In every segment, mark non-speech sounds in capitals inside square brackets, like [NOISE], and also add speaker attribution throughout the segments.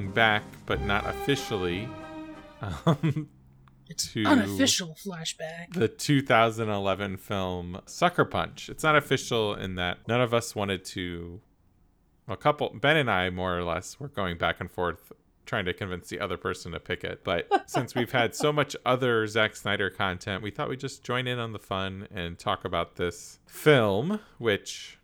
Speaker 1: back, but not officially, um,
Speaker 2: It's
Speaker 1: to
Speaker 2: unofficial flashback.
Speaker 1: the 2011 film Sucker Punch. It's not official in that none of us wanted to. A couple, Ben and I, more or less, were going back and forth trying to convince the other person to pick it. But [LAUGHS] since we've had so much other Zack Snyder content, we thought we'd just join in on the fun and talk about this film, which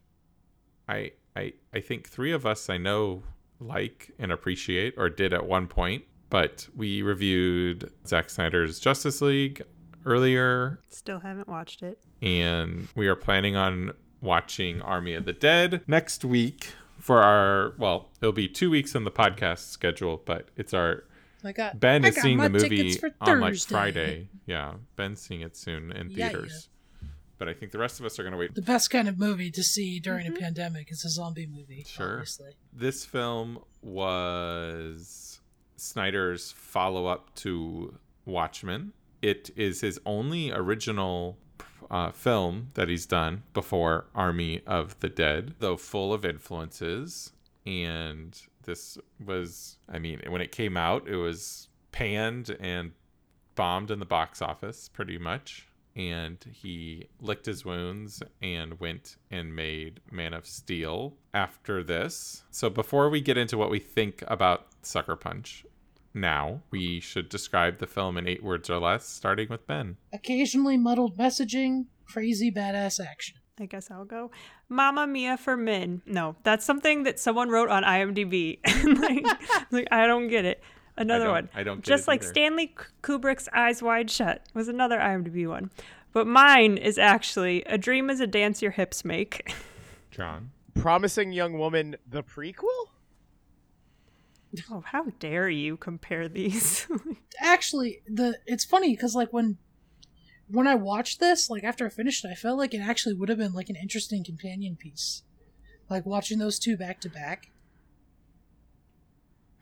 Speaker 1: I I I think three of us I know like and appreciate or did at one point. But we reviewed Zack Snyder's Justice League earlier,
Speaker 3: Still haven't watched it.
Speaker 1: and we are planning on watching Army of the Dead next week for our well, it'll be two weeks on the podcast schedule, but it's our
Speaker 2: I got
Speaker 1: Ben
Speaker 2: I
Speaker 1: is
Speaker 2: got
Speaker 1: seeing the movie on like
Speaker 2: Thursday.
Speaker 1: Friday. Yeah, Ben's seeing it soon in
Speaker 2: Yeah,
Speaker 1: theaters. But I think the rest of us are gonna wait
Speaker 2: The best kind of movie to see during a pandemic is a zombie movie.
Speaker 1: Sure.
Speaker 2: Obviously.
Speaker 1: this film was Snyder's follow up to Watchmen. It is his only original uh, film that he's done before Army of the Dead, though full of influences. And this was, I mean, when it came out, it was panned and bombed in the box office pretty much. And he licked his wounds and went and made Man of Steel after this. So, before we get into what we think about Sucker Punch now, we should describe the film in eight words or less, starting with Ben.
Speaker 2: Occasionally muddled messaging, crazy badass action.
Speaker 3: I guess I'll go. Mamma Mia for men. No, that's something that someone wrote on IMDb. [LAUGHS] like, [LAUGHS] like, I don't get it. Another
Speaker 1: don't-
Speaker 3: one.
Speaker 1: I don't get
Speaker 3: Just
Speaker 1: it
Speaker 3: like
Speaker 1: either.
Speaker 3: Stanley Kubrick's Eyes Wide Shut was another IMDb one. But mine is actually A Dream is a Dance Your Hips Make. [LAUGHS]
Speaker 1: John.
Speaker 4: Promising Young Woman, the prequel?
Speaker 3: oh, how dare you compare these? [LAUGHS]
Speaker 2: Actually, the it's funny because like when when I watched this, like after I finished it, I felt like it actually would have been like an interesting companion piece. Like watching those two back to back.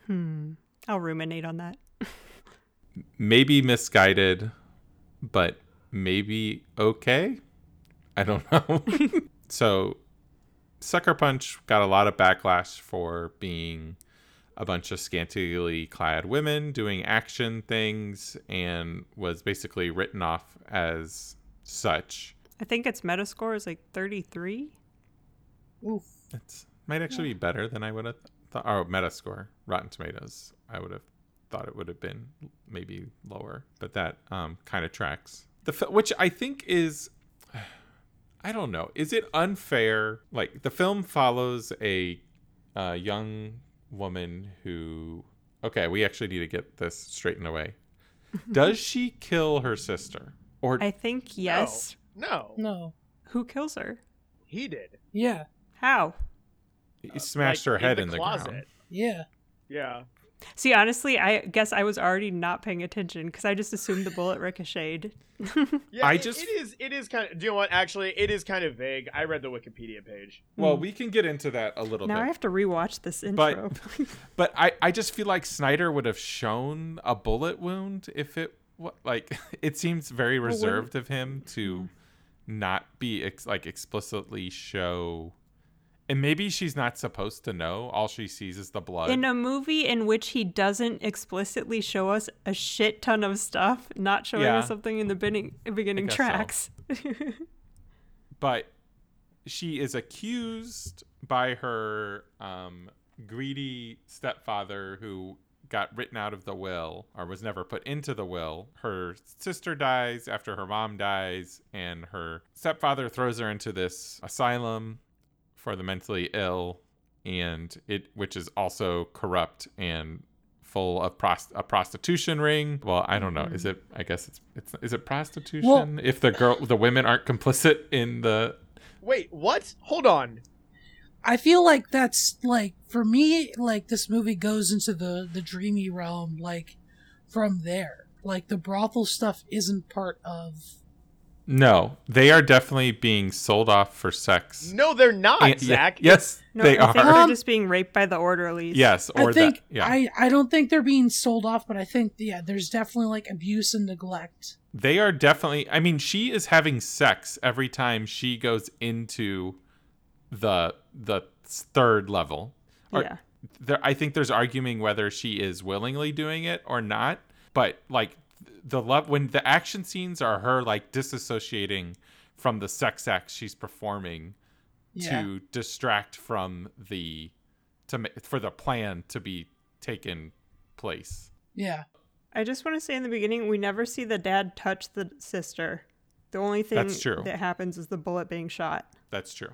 Speaker 3: hmm. I'll ruminate on that.
Speaker 1: Maybe misguided, but maybe okay. I don't [LAUGHS] know. so, Sucker Punch got a lot of backlash for being a bunch of scantily clad women doing action things and was basically written off as such.
Speaker 3: I think its Metascore is like 33.
Speaker 2: Oof.
Speaker 1: It might actually be better than I would have thought. Oh, Metascore, Rotten Tomatoes. I would have thought it would have been maybe lower, but that um, kind of tracks. The fi- which I think is, [SIGHS] I don't know. Is it unfair? Like the film follows a uh, young woman who. Okay, we actually need to get this straightened away. [LAUGHS] Does she kill her sister, or
Speaker 3: I think yes.
Speaker 4: No.
Speaker 2: No.
Speaker 3: Who kills her?
Speaker 4: He did.
Speaker 2: Yeah.
Speaker 3: How?
Speaker 1: he smashed
Speaker 4: Like,
Speaker 1: her head in
Speaker 4: in
Speaker 1: the,
Speaker 4: the closet.
Speaker 1: ground?
Speaker 2: Yeah.
Speaker 4: Yeah.
Speaker 3: See, honestly, I guess I was already not paying attention because I just assumed the bullet ricocheted. [LAUGHS]
Speaker 4: Yeah,
Speaker 1: I
Speaker 4: it-
Speaker 1: just-
Speaker 4: it is it is kind of do you know what actually it is kind of vague. I read the Wikipedia page.
Speaker 1: Well, hmm. we can get into that a little
Speaker 3: Now
Speaker 1: bit.
Speaker 3: I have to rewatch this
Speaker 1: But-
Speaker 3: intro. [LAUGHS]
Speaker 1: But I, I just feel like Snyder would have shown a bullet wound if it what like [LAUGHS] it seems very
Speaker 3: when-
Speaker 1: reserved of him to not be ex- like explicitly show and maybe she's not supposed to know all she sees is the blood
Speaker 3: in a movie in which he doesn't explicitly show us a shit ton of stuff, not showing
Speaker 1: Yeah.
Speaker 3: us something in the beginning, beginning
Speaker 1: guess so.
Speaker 3: tracks. [LAUGHS]
Speaker 1: but she is accused by her um, greedy stepfather who got written out of the will or was never put into the will. Her sister dies after her mom dies, and her stepfather throws her into this asylum for the mentally ill, and it which is also corrupt and full of prost- a prostitution ring. Well, I don't know. Is mm-hmm. it? I guess it's it's is it prostitution
Speaker 2: Well-
Speaker 1: if the girl the women aren't complicit in the
Speaker 4: Wait, what? Hold on.
Speaker 2: I feel like that's like for me, like this movie goes into the the dreamy realm, like from there. Like the brothel stuff isn't part of.
Speaker 1: No, they are definitely being sold off for sex.
Speaker 4: No, they're not,
Speaker 1: And- yeah,
Speaker 4: Zach.
Speaker 1: yes,
Speaker 3: no,
Speaker 1: they
Speaker 3: I think
Speaker 1: are.
Speaker 3: they're
Speaker 2: Um,
Speaker 3: just being raped by the orderlies.
Speaker 1: yes, or
Speaker 2: I think
Speaker 1: that. Yeah,
Speaker 2: I I don't think they're being sold off, but I think yeah, there's definitely like abuse and neglect.
Speaker 1: they are definitely i mean she is having sex every time she goes into the the third level Or-
Speaker 3: yeah.
Speaker 1: there i think there's arguing whether she is willingly doing it or not but like the love when the action scenes are her like disassociating from the sex acts she's performing
Speaker 2: Yeah.
Speaker 1: to distract from the to ma- for the plan to be taken place
Speaker 2: Yeah.
Speaker 3: I just want to say in the beginning, we never see the dad touch the sister. The only thing
Speaker 1: That's true.
Speaker 3: that happens is the bullet being shot.
Speaker 1: That's true.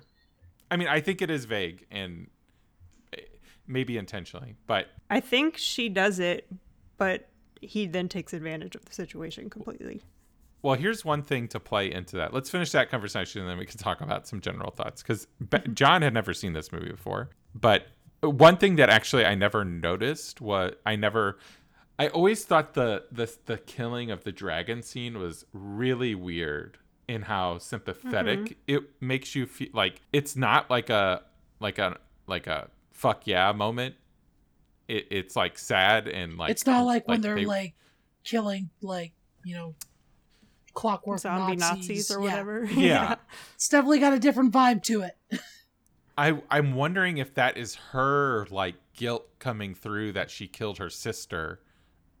Speaker 1: I mean, I think it is vague and eh, maybe intentionally, but
Speaker 3: I think she does it, but he then takes advantage of the situation completely.
Speaker 1: well, here's one thing to play into that. Let's finish that conversation and then we can talk about some general thoughts because mm-hmm. John had never seen this movie before. But one thing that actually I never noticed was I never. I always thought the the the killing of the dragon scene was really weird in how sympathetic mm-hmm. it makes you feel like it's not like a like a like a fuck yeah moment. It, it's like sad and like
Speaker 2: it's not like when they're
Speaker 1: they-
Speaker 2: like killing like you know clockwork
Speaker 3: Zombie
Speaker 2: Nazis,
Speaker 3: Nazis, or
Speaker 2: Yeah.
Speaker 3: whatever.
Speaker 1: yeah. [LAUGHS]
Speaker 2: It's definitely got a different vibe to it. [LAUGHS]
Speaker 1: I I'm wondering if that is her like guilt coming through that she killed her sister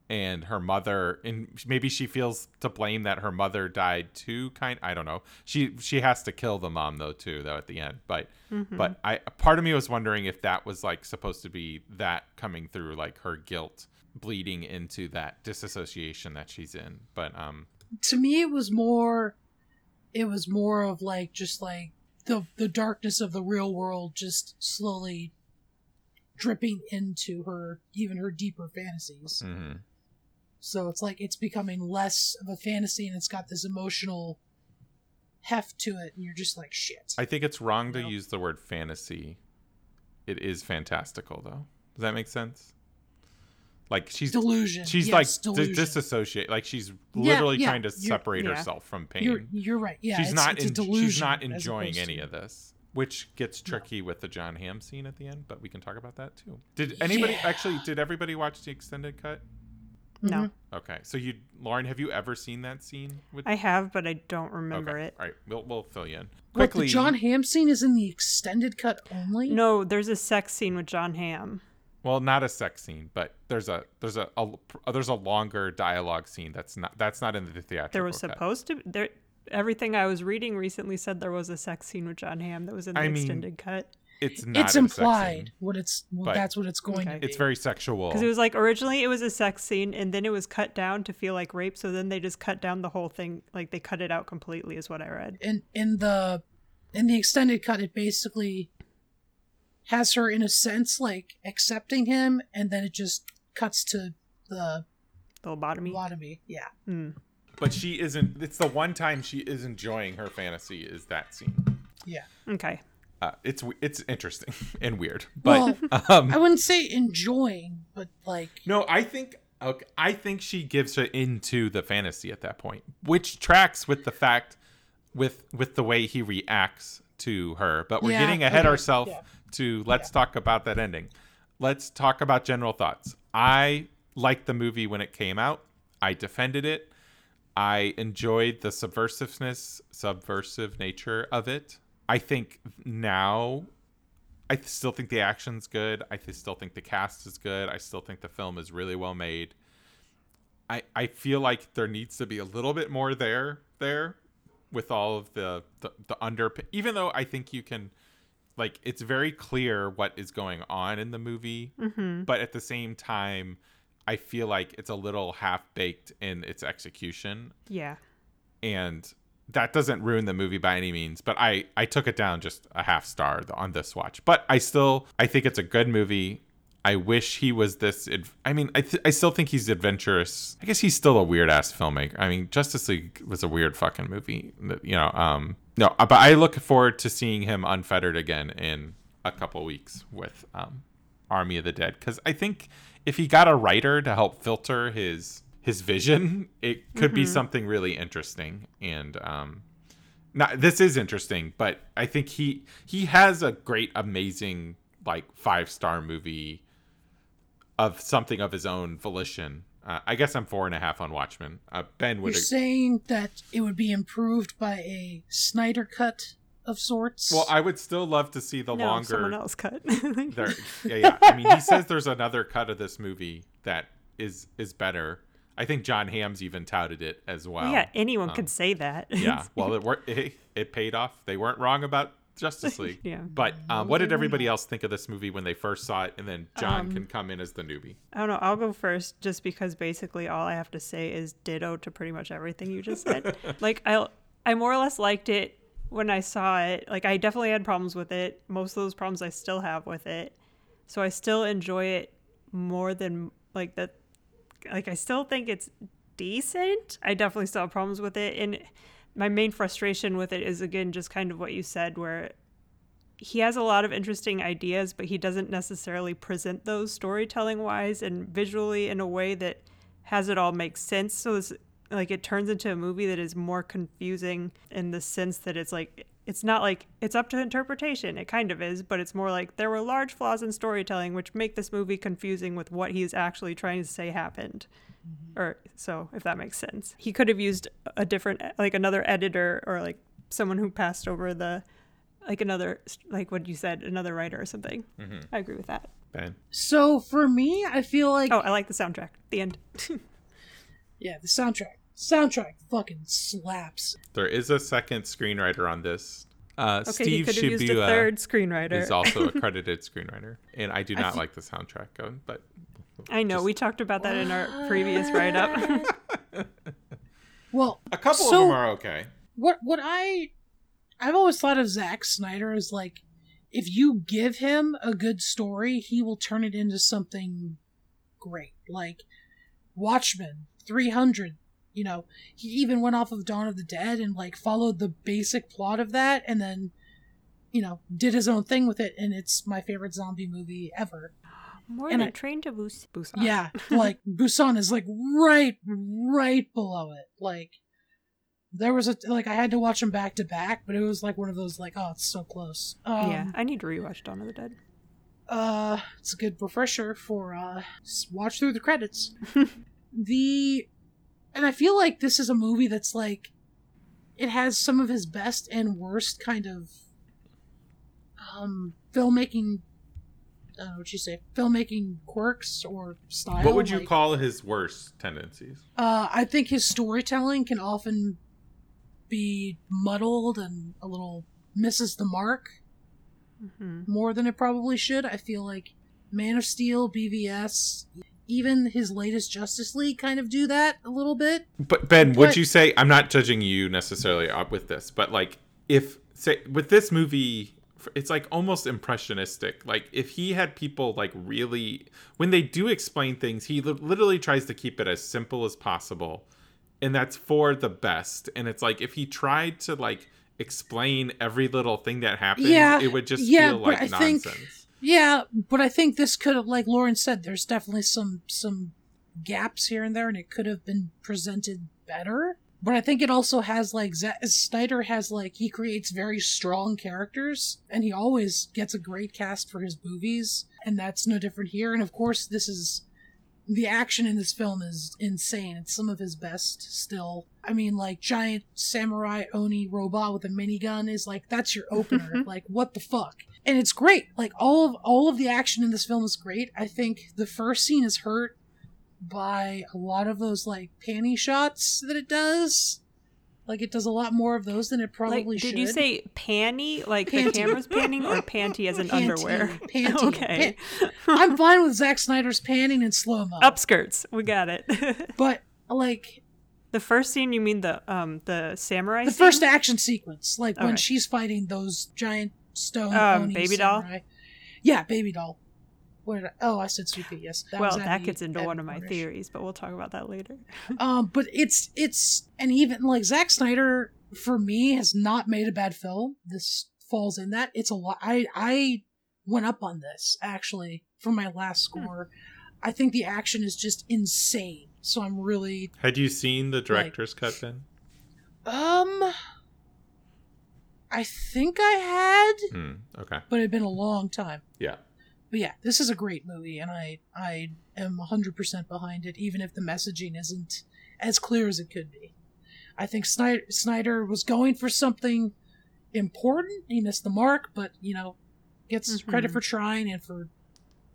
Speaker 1: and her mother and maybe she feels to blame that her mother died too kind I don't know. She she has to kill the mom though too though at the end. But but I part of me was wondering if that was like supposed to be that coming through like her guilt bleeding into that disassociation that she's in. But um
Speaker 2: to me it was more it was more of like just like the the darkness of the real world just slowly dripping into her even her deeper fantasies
Speaker 1: mhm.
Speaker 2: So it's like it's becoming less of a fantasy and it's got this emotional heft to it and you're just like shit
Speaker 1: I think it's wrong to
Speaker 2: No.
Speaker 1: use the word fantasy. It is fantastical, though. Does that make sense? Like she's
Speaker 2: delusion
Speaker 1: she's
Speaker 2: yes,
Speaker 1: like
Speaker 2: delusion.
Speaker 1: disassociate. Like she's literally
Speaker 2: yeah,
Speaker 1: trying to separate
Speaker 3: yeah.
Speaker 1: herself from pain.
Speaker 2: you're you're right yeah
Speaker 1: she's
Speaker 2: it's,
Speaker 1: not.
Speaker 2: it's
Speaker 1: she's not enjoying any
Speaker 2: to-
Speaker 1: of this, which gets tricky with the John Hamm scene at the end. But we can talk about that too. Did anybody
Speaker 2: Yeah.
Speaker 1: actually? Did everybody watch the extended cut?
Speaker 3: No,
Speaker 2: Mhm.
Speaker 1: Okay, so you, Lauren, have you ever seen that scene? With
Speaker 3: I have, but I don't remember
Speaker 1: okay.
Speaker 3: it.
Speaker 1: All right, we'll we'll fill you in
Speaker 2: what
Speaker 1: quickly.
Speaker 2: the john Hamm scene is in the extended cut only
Speaker 3: No, there's a sex scene with John Hamm.
Speaker 1: Well, not a sex scene, but there's a there's a, a there's a longer dialogue scene that's not that's not in the theatrical.
Speaker 3: There was
Speaker 1: cut.
Speaker 3: supposed to there. Everything I was reading recently said there was a sex scene with John Hamm that was in the
Speaker 1: I mean,
Speaker 3: extended cut.
Speaker 1: It's not.
Speaker 2: it's
Speaker 1: a sex
Speaker 2: implied
Speaker 1: scene.
Speaker 2: what it's well,
Speaker 1: but
Speaker 2: that's what it's going
Speaker 3: Okay.
Speaker 2: to be
Speaker 1: It's very sexual.
Speaker 3: Because it was like originally it was a sex scene and then it was cut down to feel like rape. So then they just cut down the whole thing. Like they cut it out completely, is what I read.
Speaker 2: in in the in the extended cut it basically has her in a sense like accepting him and then it just cuts to the
Speaker 3: The lobotomy.
Speaker 2: lobotomy yeah
Speaker 3: Mm.
Speaker 1: but she isn't. It's the one time she is enjoying her fantasy is that scene.
Speaker 2: yeah
Speaker 3: Okay.
Speaker 1: Uh, it's it's interesting [LAUGHS] and weird, but
Speaker 2: well
Speaker 1: um,
Speaker 2: i wouldn't say enjoying but like
Speaker 1: no, I think okay, I think she gives her into the fantasy at that point, which tracks with the fact with with the way he reacts to her. But we're
Speaker 2: Yeah,
Speaker 1: getting ahead
Speaker 2: okay,
Speaker 1: ourselves
Speaker 2: yeah.
Speaker 1: to let's talk about that ending. Let's talk about general thoughts. I liked the movie when it came out. I defended it. I enjoyed the subversiveness, subversive nature of it. I think now I still think the action's good. I still think the cast is good. I still think the film is really well made. I I feel like there needs to be a little bit more there there with all of the the, the under even though I think you can like it's very clear what is going on in the movie,
Speaker 3: Mm-hmm.
Speaker 1: but at the same time I feel like it's a little half baked in its execution
Speaker 3: Yeah.
Speaker 1: and that doesn't ruin the movie by any means but i i took it down just a half star on this watch. But i still i think it's a good movie. I wish he was this i mean i, th- I still think he's adventurous. I guess he's still a weird ass filmmaker. I mean justice league was a weird fucking movie you know um no uh, but i look forward to seeing him unfettered again in a couple weeks with um army of the dead because i think if he got a writer to help filter his his vision it could be something really interesting and um not this is interesting but i think he he has a great amazing like five star movie of something of his own volition Uh, I guess I'm four and a half on Watchmen. Uh, ben would.
Speaker 2: You're
Speaker 1: ag-
Speaker 2: saying that it would be improved by a Snyder cut of sorts.
Speaker 1: well, I would still love to see the
Speaker 3: no, someone
Speaker 1: longer.
Speaker 3: else cut. [LAUGHS] [LAUGHS]
Speaker 1: There, yeah, yeah. I mean, he says there's another cut of this movie that is is better. I think John Hamm's even touted it as well.
Speaker 3: yeah, anyone
Speaker 1: um,
Speaker 3: could say that.
Speaker 1: yeah. [LAUGHS] Well, it, wor- it it paid off. They weren't wrong about Justice League. [LAUGHS]
Speaker 3: Yeah.
Speaker 1: But um, what did everybody else think of this movie when they first saw it? And then John
Speaker 3: Um,
Speaker 1: can come in as the newbie.
Speaker 3: I don't know. I'll go first just because basically all I have to say is ditto to pretty much everything you just said. [LAUGHS] like I I more or less liked it when I saw it. Like I definitely had problems with it. Most of those problems I still have with it. So I still enjoy it more than like that like I still think it's decent. I definitely still have problems with it and my main frustration with it is again just kind of what you said where he has a lot of interesting ideas, but he doesn't necessarily present those storytelling wise and visually in a way that has it all make sense. So it's like it turns into a movie that is more confusing in the sense that it's like it's not like it's up to interpretation. It kind of is, but it's more like there were large flaws in storytelling which make this movie confusing with what he's actually trying to say happened. Mm-hmm. Or so if that makes sense. He could have used a different like another editor or like someone who passed over the like another like what you said another writer or something mm-hmm. i agree with that
Speaker 1: Ben.
Speaker 2: so for me, I feel like
Speaker 3: oh i like the soundtrack the end [LAUGHS]
Speaker 2: yeah, the soundtrack. Soundtrack fucking slaps.
Speaker 1: There is a second screenwriter on this. Uh,
Speaker 3: okay
Speaker 1: Steve
Speaker 3: he could have used a third screenwriter
Speaker 1: is also a [LAUGHS] credited screenwriter, and I do not
Speaker 2: thi-
Speaker 1: like the soundtrack, of, but
Speaker 3: i know we talked about that in our previous write-up [LAUGHS] [LAUGHS]
Speaker 2: Well,
Speaker 1: a couple
Speaker 2: So-
Speaker 1: of them are okay.
Speaker 2: what what I I've always thought of Zack Snyder as like if you give him a good story, he will turn it into something great. Like Watchmen, 300, you know, he even went off of Dawn of the Dead and like followed the basic plot of that and then you know, did his own thing with it and it's my favorite zombie movie ever.
Speaker 3: more
Speaker 2: And
Speaker 3: than
Speaker 2: I-
Speaker 3: train to Bus- busan
Speaker 2: Yeah, [LAUGHS] like Busan is like right, right below it. Like there was a like I had to watch them back to back, but it was like one of those like oh it's so close. Um,
Speaker 3: yeah i need to rewatch dawn of the dead
Speaker 2: Uh, it's a good refresher for uh watch through the credits. [LAUGHS] the and I feel like this is a movie that's like it has some of his best and worst kind of um filmmaking. I don't know what you say, filmmaking quirks or style.
Speaker 1: What would you
Speaker 2: like-
Speaker 1: call his worst tendencies?
Speaker 2: Uh, I think his storytelling can often be muddled and a little misses the mark
Speaker 3: hmm
Speaker 2: more than it probably should. I feel like Man of Steel, BVS, even his latest Justice League kind of do that a little bit.
Speaker 1: But Ben, would you say I'm not judging you necessarily up with this, but like if say with this movie it's like almost impressionistic. Like if he had people like really when they do explain things, he literally tries to keep it as simple as possible. And that's for the best. And it's like if he tried to like explain every little thing that happened,
Speaker 2: Yeah,
Speaker 1: it would just
Speaker 2: yeah,
Speaker 1: feel like
Speaker 2: I think-
Speaker 1: nonsense.
Speaker 2: Yeah, but I think this could have, like Lauren said, there's definitely some some gaps here and there, and it could have been presented better. But I think it also has like Z- Snyder has like he creates very strong characters, and he always gets a great cast for his movies, and that's no different here. And of course, this is the action in this film is insane. It's some of his best still. I mean, like giant samurai oni robot with a minigun is like that's your opener. [LAUGHS] like what the fuck? And it's great. Like all of all of the action in this film is great. I think the first scene is hurt by a lot of those like panty shots that it does. Like it does a lot more of those than it probably
Speaker 3: like,
Speaker 2: should.
Speaker 3: did you say panty like the camera's panning or panty as an
Speaker 2: Panty,
Speaker 3: underwear [LAUGHS]
Speaker 2: panty, [LAUGHS]
Speaker 3: okay
Speaker 2: I'm fine with Zack Snyder's panning in slow mo,
Speaker 3: upskirts we got it [LAUGHS]
Speaker 2: but like
Speaker 3: the first scene you mean the um the samurai
Speaker 2: the
Speaker 3: scene?
Speaker 2: first action sequence, like when
Speaker 3: Okay.
Speaker 2: she's fighting those giant stone
Speaker 3: Um,
Speaker 2: oni
Speaker 3: baby doll?
Speaker 2: Yeah, baby doll. What did I, oh, I said sweet pea. Yes, that was
Speaker 3: well that gets into one of my
Speaker 2: Cornish.
Speaker 3: theories but we'll talk about that later [LAUGHS]
Speaker 2: Um, but it's it's and even like Zack Snyder for me has not made a bad film. This falls in that. It's a lot. I I went up on this actually for my last
Speaker 3: Hmm.
Speaker 2: score. I think the action is just insane. So I'm really
Speaker 1: Had you seen the director's cut, then?
Speaker 2: um. I think I had,
Speaker 1: Hmm. Okay.
Speaker 2: but it'd been a long time.
Speaker 1: Yeah.
Speaker 2: but yeah, this is a great movie, and I I am 100% behind it, even if the messaging isn't as clear as it could be. I think Snyder, Snyder was going for something important. He missed the mark, but you know, gets
Speaker 3: Mhm.
Speaker 2: credit for trying and for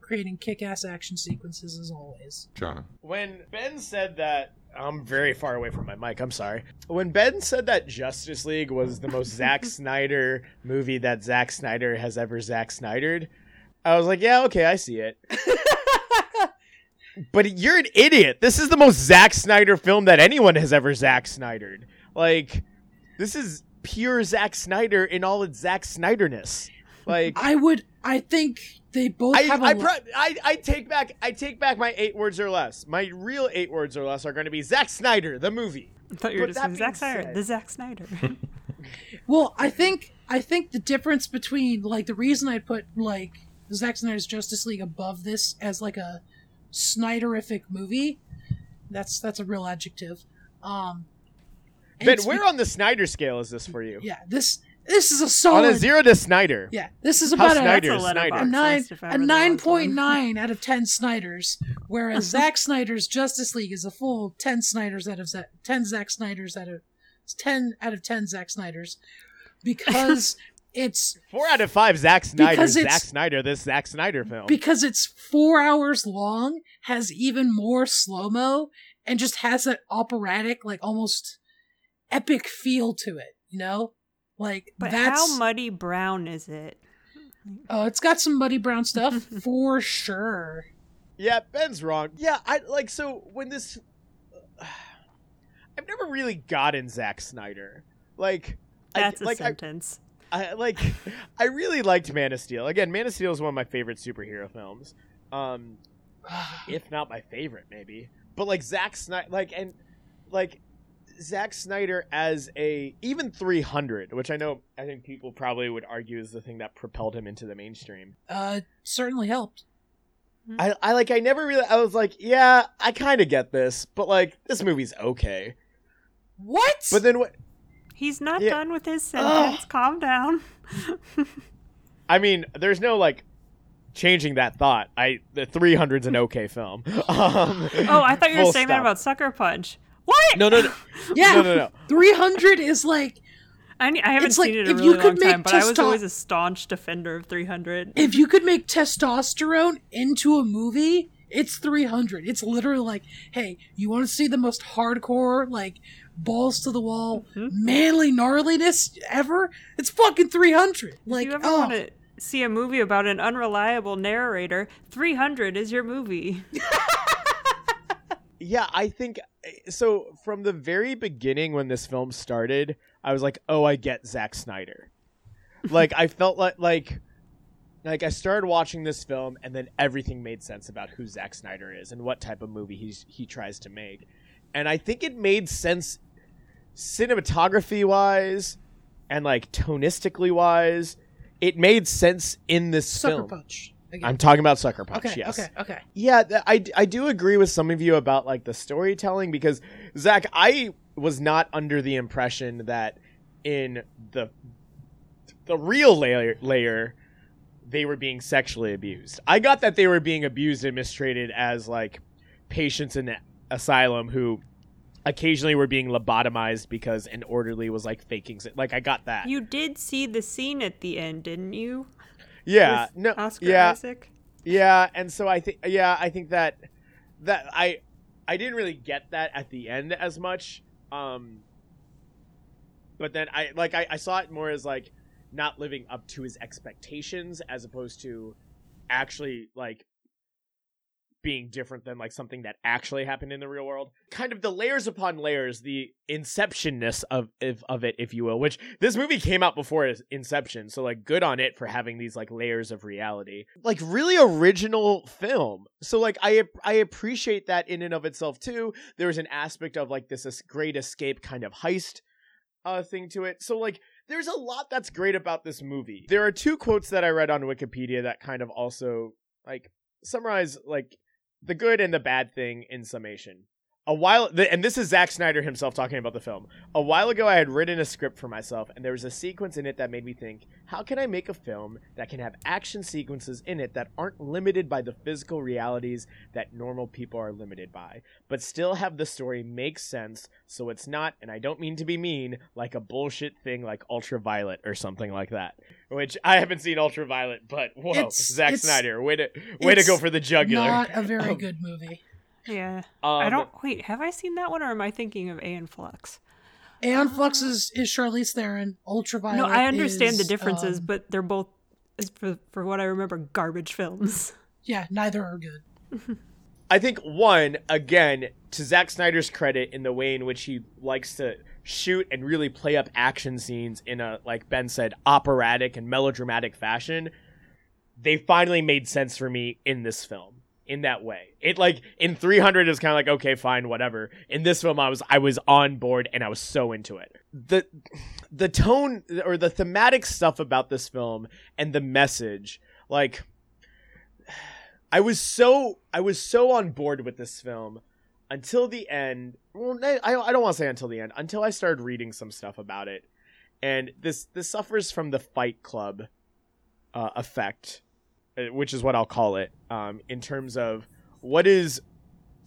Speaker 2: creating kick-ass action sequences as always.
Speaker 1: John.
Speaker 4: When Ben said that, I'm very far away from my mic. I'm sorry. When Ben said that Justice League was the most [LAUGHS] Zack Snyder movie that Zack Snyder has ever Zack Snydered, I was like, yeah, okay, I see it. [LAUGHS] but you're an idiot. This is the most Zack Snyder film that anyone has ever Zack Snydered. Like, this is pure Zack Snyder in all its Zack Snyderness. Like,
Speaker 2: I would. I think they both
Speaker 4: I,
Speaker 2: have a
Speaker 4: I, pro- I, I take back I take back my eight words or less. My real eight words or less are going to be Zack Snyder, the movie.
Speaker 3: I thought you were
Speaker 4: But
Speaker 3: just saying Zack Snyder,
Speaker 4: said-
Speaker 3: the Zack Snyder. [LAUGHS]
Speaker 2: Well, I think I think the difference between like the reason I put like Zack Snyder's Justice League above this as like a Snyderific movie. That's that's a real adjective. Um,
Speaker 4: Ben, where on the Snyder scale is this for you?
Speaker 2: Yeah, this this is a solid On
Speaker 4: a zero to Snyder.
Speaker 2: Yeah, this is about a,
Speaker 4: Snyder
Speaker 3: a
Speaker 4: Snyder.
Speaker 2: a nine a
Speaker 3: ever there was
Speaker 2: nine
Speaker 3: one.
Speaker 2: point nine out of ten Snyders, whereas [LAUGHS] Zack Snyder's Justice League is a full ten Snyders out of Zack, ten Zack Snyders out of ten out of ten Zack Snyders, because [LAUGHS] it's
Speaker 4: Four out of five Zack Snyder.
Speaker 2: Because
Speaker 4: Zack Snyder. This Zack Snyder film.
Speaker 2: because it's four hours long, has even more slow mo, and just has that operatic, like almost epic feel to it. You know, like
Speaker 3: but
Speaker 2: that's
Speaker 3: how muddy brown is it?
Speaker 2: oh, it's got some muddy brown stuff [LAUGHS] for sure.
Speaker 4: yeah, Ben's wrong. Yeah, I like so when this. I've never really gotten Zack Snyder. Like,
Speaker 3: That's
Speaker 4: I,
Speaker 3: a
Speaker 4: like I,
Speaker 3: sentence.
Speaker 4: I like [LAUGHS] I really liked Man of Steel. Again, Man of Steel is one of my favorite superhero films. Um [SIGHS] if not my favorite maybe. But like Zack Snyder like and like Zack Snyder as a even 300, which I know I think people probably would argue is the thing that propelled him into the mainstream.
Speaker 2: uh, certainly helped.
Speaker 4: I I like I never really I was like, yeah, I kind of get this, but like this movie's okay.
Speaker 2: What?
Speaker 4: But then what
Speaker 3: He's not
Speaker 4: Yeah.
Speaker 3: done with his sentence. Calm down. [LAUGHS]
Speaker 4: I mean, there's no like changing that thought. I the 300's an okay film. [LAUGHS] Um,
Speaker 3: Oh, I thought you were
Speaker 4: full
Speaker 3: saying that about Sucker Punch. What?
Speaker 4: No, no, no, [LAUGHS]
Speaker 2: yeah,
Speaker 4: no, no, no.
Speaker 2: 300 is like
Speaker 3: I, I haven't
Speaker 2: It's like,
Speaker 3: seen it in a
Speaker 2: if
Speaker 3: really long
Speaker 2: could make
Speaker 3: time, but I was always a staunch defender of 300.
Speaker 2: if you could make testosterone into a movie, it's 300. It's literally like, hey, you want to see the most hardcore, like balls to the wall,
Speaker 3: Mhm.
Speaker 2: manly gnarliness ever? It's fucking 300.
Speaker 3: if
Speaker 2: Like,
Speaker 3: you ever
Speaker 2: oh,
Speaker 3: want to see a movie about an unreliable narrator, 300 is your movie. [LAUGHS]
Speaker 4: Yeah, I think eh, so. From the very beginning, when this film started, I was like, "Oh, I get Zack Snyder." [LAUGHS] like, I felt like like like I started watching this film, and then everything made sense about who Zack Snyder is and what type of movie he's he tries to make, and I think it made sense cinematography wise and like tonistically wise. It made sense in this
Speaker 2: Sucker
Speaker 4: film.
Speaker 2: Punch. Again.
Speaker 4: I'm talking about Sucker Punch.
Speaker 2: okay,
Speaker 4: yes.
Speaker 2: okay, okay.
Speaker 4: Yeah, th- I, I do agree with some of you about like the storytelling because Zach, I was not under the impression that in the the real layer layer they were being sexually abused. I got that they were being abused and mistreated as like patients in a- asylum who occasionally were being lobotomized because an orderly was like faking it. Like I got that.
Speaker 3: You did see the scene at the end, didn't you?
Speaker 4: Yeah, no,
Speaker 3: Oscar
Speaker 4: yeah,
Speaker 3: Isaac?
Speaker 4: Yeah, and so I think yeah, I think that that I I didn't really get that at the end as much. Um but then I like I, I saw it more as like not living up to his expectations as opposed to actually like being different than like something that actually happened in the real world. Kind of the layers upon layers, the inceptionness of of, of it, if you will. Which this movie came out before Inception, so like good on it for having these like layers of reality. Like really original film. So like I I appreciate that in and of itself too. There's an aspect of like this, this great escape kind of heist uh thing to it. So like there's a lot that's great about this movie. There are two quotes that I read on Wikipedia that kind of also like summarize like the good and the bad thing in summation. A while th- and this is Zack Snyder himself talking about the film. A while ago I had written a script for myself and there was a sequence in it that made me think, how can I make a film that can have action sequences in it that aren't limited by the physical realities that normal people are limited by, but still have the story make sense so it's not and I don't mean to be mean like a bullshit thing like Ultraviolet or something like that. Which I haven't seen Ultraviolet, but whoa,
Speaker 2: It's-
Speaker 4: Zack
Speaker 2: it's-
Speaker 4: Snyder, way to way to go for the jugular.
Speaker 2: Not a very [LAUGHS] oh. good movie.
Speaker 3: Yeah.
Speaker 4: Um,
Speaker 3: I don't wait, have I seen that one or am I thinking of Aeon Flux?
Speaker 2: Aeon Flux is, is Charlize Theron. Ultraviolet.
Speaker 3: No, I understand the differences,
Speaker 2: um,
Speaker 3: but they're both as for, for what I remember garbage films. [LAUGHS]
Speaker 2: yeah, neither are good.
Speaker 4: I think one again to Zack Snyder's credit in the way in which he likes to shoot and really play up action scenes in a like Ben said operatic and melodramatic fashion. They finally made sense for me in this film in that way. It like in 300 is kind of like okay fine whatever. In this film I was I was on board and I was so into it. The the tone or the thematic stuff about this film and the message like I was so I was so on board with this film until the end. Well, I I don't want to say until the end. Until I started reading some stuff about it, and this this suffers from the Fight Club uh, effect, which is what I'll call it. Um, in terms of what is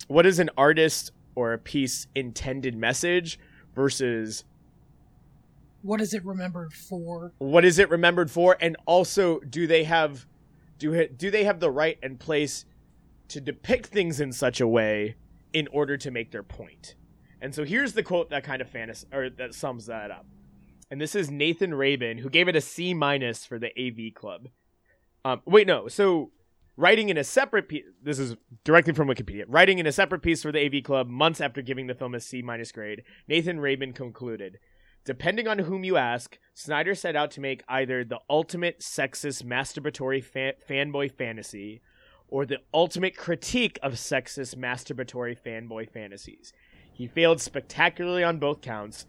Speaker 4: what is an artist or a piece intended message versus
Speaker 2: What is it remembered for?
Speaker 4: what is it remembered for and also do they have do it do they have the right and place to depict things in such a way in order to make their point? point and so here's the quote that kind of fantasy or that sums that up and this is nathan rabin who gave it a c minus for the av club um wait no so writing in a separate piece this is directly from wikipedia writing in a separate piece for the av club months after giving the film a c minus grade nathan rabin concluded Depending on whom you ask, Snyder set out to make either the ultimate sexist masturbatory fa- fanboy fantasy or the ultimate critique of sexist masturbatory fanboy fantasies. He failed spectacularly on both counts,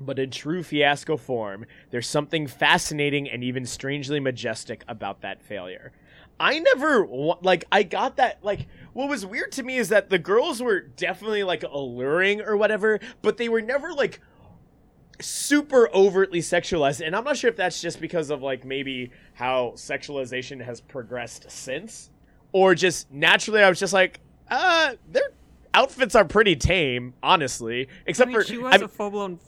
Speaker 4: but in true fiasco form, there's something fascinating and even strangely majestic about that failure. I never like I got that like what was weird to me is that the girls were definitely like alluring or whatever, but they were never like super overtly sexualized and i'm not sure if that's just because of like maybe how sexualization has progressed since or just naturally i was just like uh their outfits are pretty tame honestly
Speaker 3: I
Speaker 4: except
Speaker 3: mean,
Speaker 4: for
Speaker 3: she was
Speaker 4: I
Speaker 3: a full blown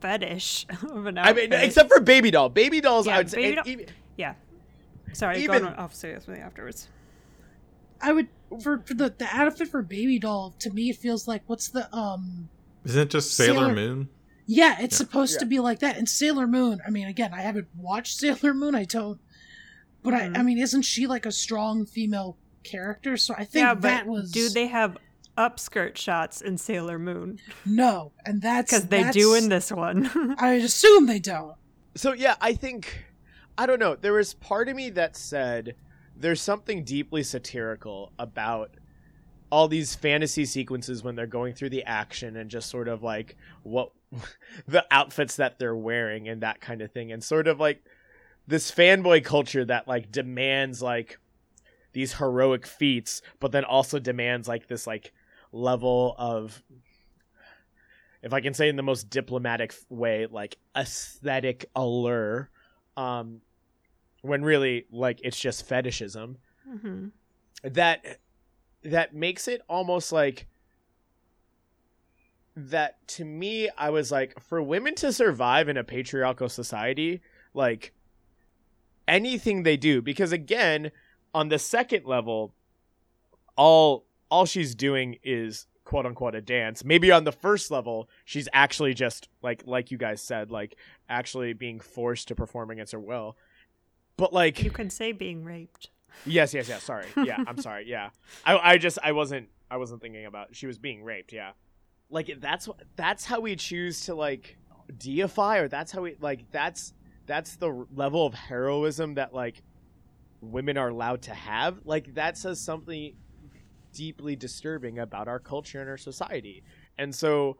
Speaker 3: fetish [LAUGHS] of an
Speaker 4: I mean except for baby doll baby dolls
Speaker 3: Yeah,
Speaker 4: i would say
Speaker 3: Baby
Speaker 4: and
Speaker 3: Doll-
Speaker 4: even-
Speaker 3: yeah. Sorry,
Speaker 4: even-
Speaker 3: go on. I'll say something afterwards.
Speaker 2: I would for, for the the outfit for Baby Doll. To me, it feels like what's the um.
Speaker 1: Isn't it just Sailor,
Speaker 2: Sailor-
Speaker 1: Moon?
Speaker 2: Yeah, it's
Speaker 1: Yeah.
Speaker 2: supposed to be like that. And Sailor Moon. I mean, again, I haven't watched [LAUGHS] Sailor Moon. I don't. But
Speaker 3: Mhm.
Speaker 2: I, I mean, isn't she like a strong female character? So I think
Speaker 3: yeah, but
Speaker 2: that was
Speaker 3: do they have upskirt shots in Sailor Moon?
Speaker 2: no, and that's
Speaker 3: Because they
Speaker 2: that's-
Speaker 3: do in this one. [LAUGHS]
Speaker 2: I assume they don't.
Speaker 4: so yeah i think i don't know there was part of me that said there's something deeply satirical about all these fantasy sequences when they're going through the action and just sort of like what [LAUGHS] the outfits that they're wearing and that kind of thing and sort of like this fanboy culture that like demands like these heroic feats but then also demands like this like level of if I can say in the most diplomatic way, like aesthetic allure, um, when really like it's just fetishism
Speaker 3: hmm
Speaker 4: that that makes it almost like that to me I was like for women to survive in a patriarchal society like anything they do because again on the second level all all she's doing is quote unquote a dance maybe on the first level she's actually just like like you guys said like actually being forced to perform against her will but like
Speaker 3: You can say being raped.
Speaker 4: Yes, yes, yes. Sorry. Yeah, I'm [LAUGHS] sorry. Yeah, I, I just, I wasn't, I wasn't thinking about. She was being raped. Yeah, like that's that's how we choose to like deify, or that's how we like that's that's the level of heroism that like women are allowed to have. Like that says something deeply disturbing about our culture and our society, and so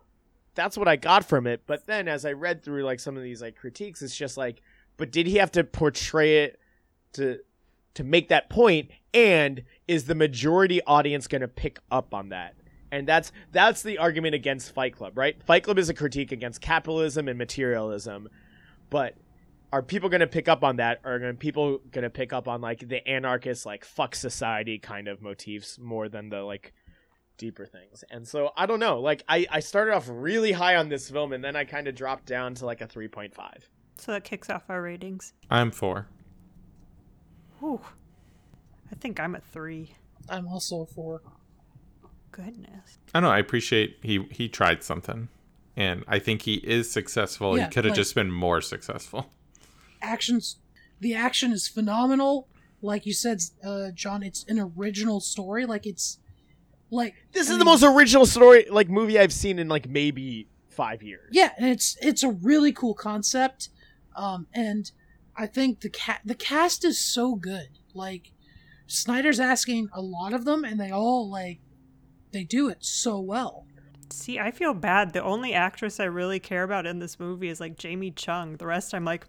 Speaker 4: that's what I got from it. But then as I read through like some of these like critiques, it's just like, but did he have to portray it to to make that point? and is the majority audience to pick up on that And that's that's the argument against Fight Club, right? Fight Club is a critique against capitalism and materialism, but are people going to pick up on that? Or are people going to pick up on like the anarchist, like fuck society kind of motifs more than the like deeper things? And so I don't know. Like I I started off really high on this film, and then I kind of dropped down to like a three point five.
Speaker 3: So that kicks off our ratings.
Speaker 1: I'm four.
Speaker 3: Whew. I think I'm at three.
Speaker 2: I'm also for.
Speaker 3: Goodness.
Speaker 1: I don't know. I appreciate he he tried something, and I think he is successful.
Speaker 2: Yeah,
Speaker 1: he could have
Speaker 2: like-
Speaker 1: just been more successful.
Speaker 2: Actions the action is phenomenal like you said uh john it's an original story like it's like
Speaker 4: This
Speaker 2: I
Speaker 4: is the most original story like movie I've seen in like maybe five years.
Speaker 2: yeah and it's it's a really cool concept um and i think the cat the cast is so good like snyder's asking a lot of them and they all like they do it so well
Speaker 3: See, I feel bad. The only actress I really care about in this movie is like Jamie Chung. The rest, I'm like,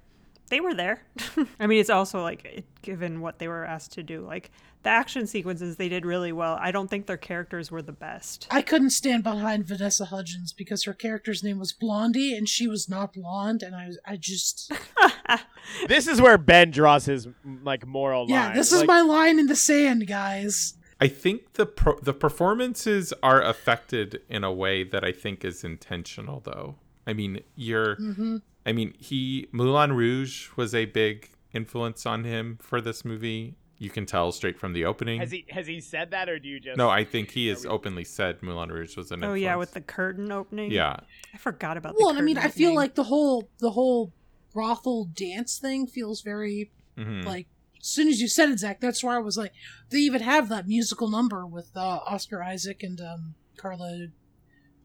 Speaker 3: they were there. [LAUGHS] I mean, it's also like, given what they were asked to do, like the action sequences they did really well. I don't think their characters were the best.
Speaker 2: i couldn't stand behind vanessa hudgens because her character's name was blondie and she was not blonde and i was i just [LAUGHS]
Speaker 4: This is where Ben draws his like moral line.
Speaker 2: yeah this is
Speaker 4: Like,
Speaker 2: my line in the sand guys
Speaker 1: I think the pro- the performances are affected in a way that I think is intentional, though. I mean, you're.
Speaker 2: hmm
Speaker 1: I mean, he Moulin Rouge was a big influence on him for this movie. You can tell straight from the opening.
Speaker 4: Has he has he said that or do you just
Speaker 1: no, I think he has
Speaker 4: we-
Speaker 1: openly said Moulin Rouge was an
Speaker 3: Oh
Speaker 1: influence.
Speaker 3: yeah, with the curtain opening.
Speaker 1: yeah.
Speaker 3: I forgot about.
Speaker 2: Well,
Speaker 3: the
Speaker 2: I mean,
Speaker 3: curtain
Speaker 2: I feel like the whole the whole brothel dance thing feels very
Speaker 1: Mhm.
Speaker 2: like. As soon as you said it, Zach, that's where I was like. They even have that musical number with uh, Oscar Isaac and um, Carla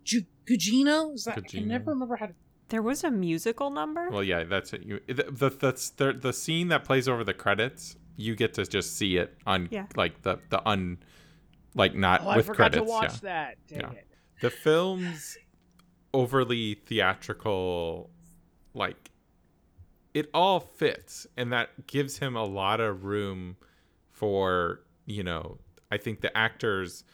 Speaker 2: Ju- Gugino. Is that I can never remember how to.
Speaker 3: There was a musical number.
Speaker 1: Well, yeah, that's it. You the the the, the, the scene that plays over the credits. You get to just see it on
Speaker 3: Yeah.
Speaker 1: like the the un like not
Speaker 4: Oh, I
Speaker 1: with
Speaker 4: forgot
Speaker 1: credits.
Speaker 4: to watch
Speaker 1: yeah.
Speaker 4: that. Dang
Speaker 1: Yeah.
Speaker 4: it.
Speaker 1: the film's overly theatrical like it all fits and that gives him a lot of room for you know i think the actors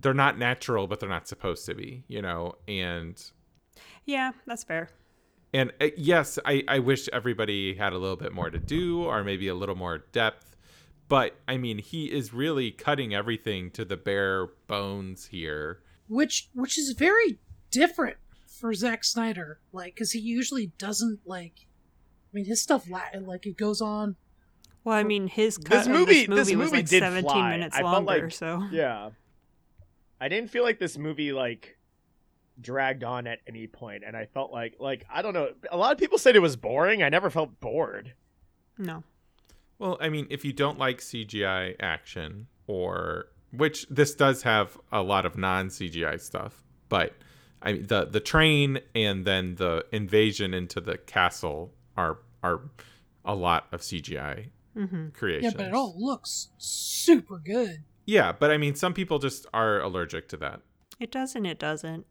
Speaker 1: they're not natural but they're not supposed to be you know and
Speaker 3: Yeah, that's fair.
Speaker 1: and uh, yes I, I wish everybody had a little bit more to do or maybe a little more depth but i mean he is really cutting everything to the bare bones here
Speaker 2: which which is very different for Zack Snyder. Like, because he usually doesn't like. I mean, his stuff la- like it goes on.
Speaker 3: Well, I mean, his
Speaker 4: This
Speaker 3: cut of
Speaker 4: movie-
Speaker 3: this movie,
Speaker 4: this
Speaker 3: was like
Speaker 4: did
Speaker 3: 17
Speaker 4: fly.
Speaker 3: minutes
Speaker 4: I felt
Speaker 3: longer.
Speaker 4: like-
Speaker 3: so
Speaker 4: Yeah. I didn't feel like this movie like dragged on at any point and I felt like like I don't know, a lot of people said it was boring. I never felt bored.
Speaker 3: no.
Speaker 1: Well, I mean, if you don't like CGI action, or which this does have a lot of non CGI stuff, but I mean, the the train and then the invasion into the castle are are a lot of CGI
Speaker 3: hmm
Speaker 1: creations.
Speaker 2: Yeah, but it all looks super good.
Speaker 1: Yeah, but I mean, some people just are allergic to that.
Speaker 3: It doesn't. It doesn't.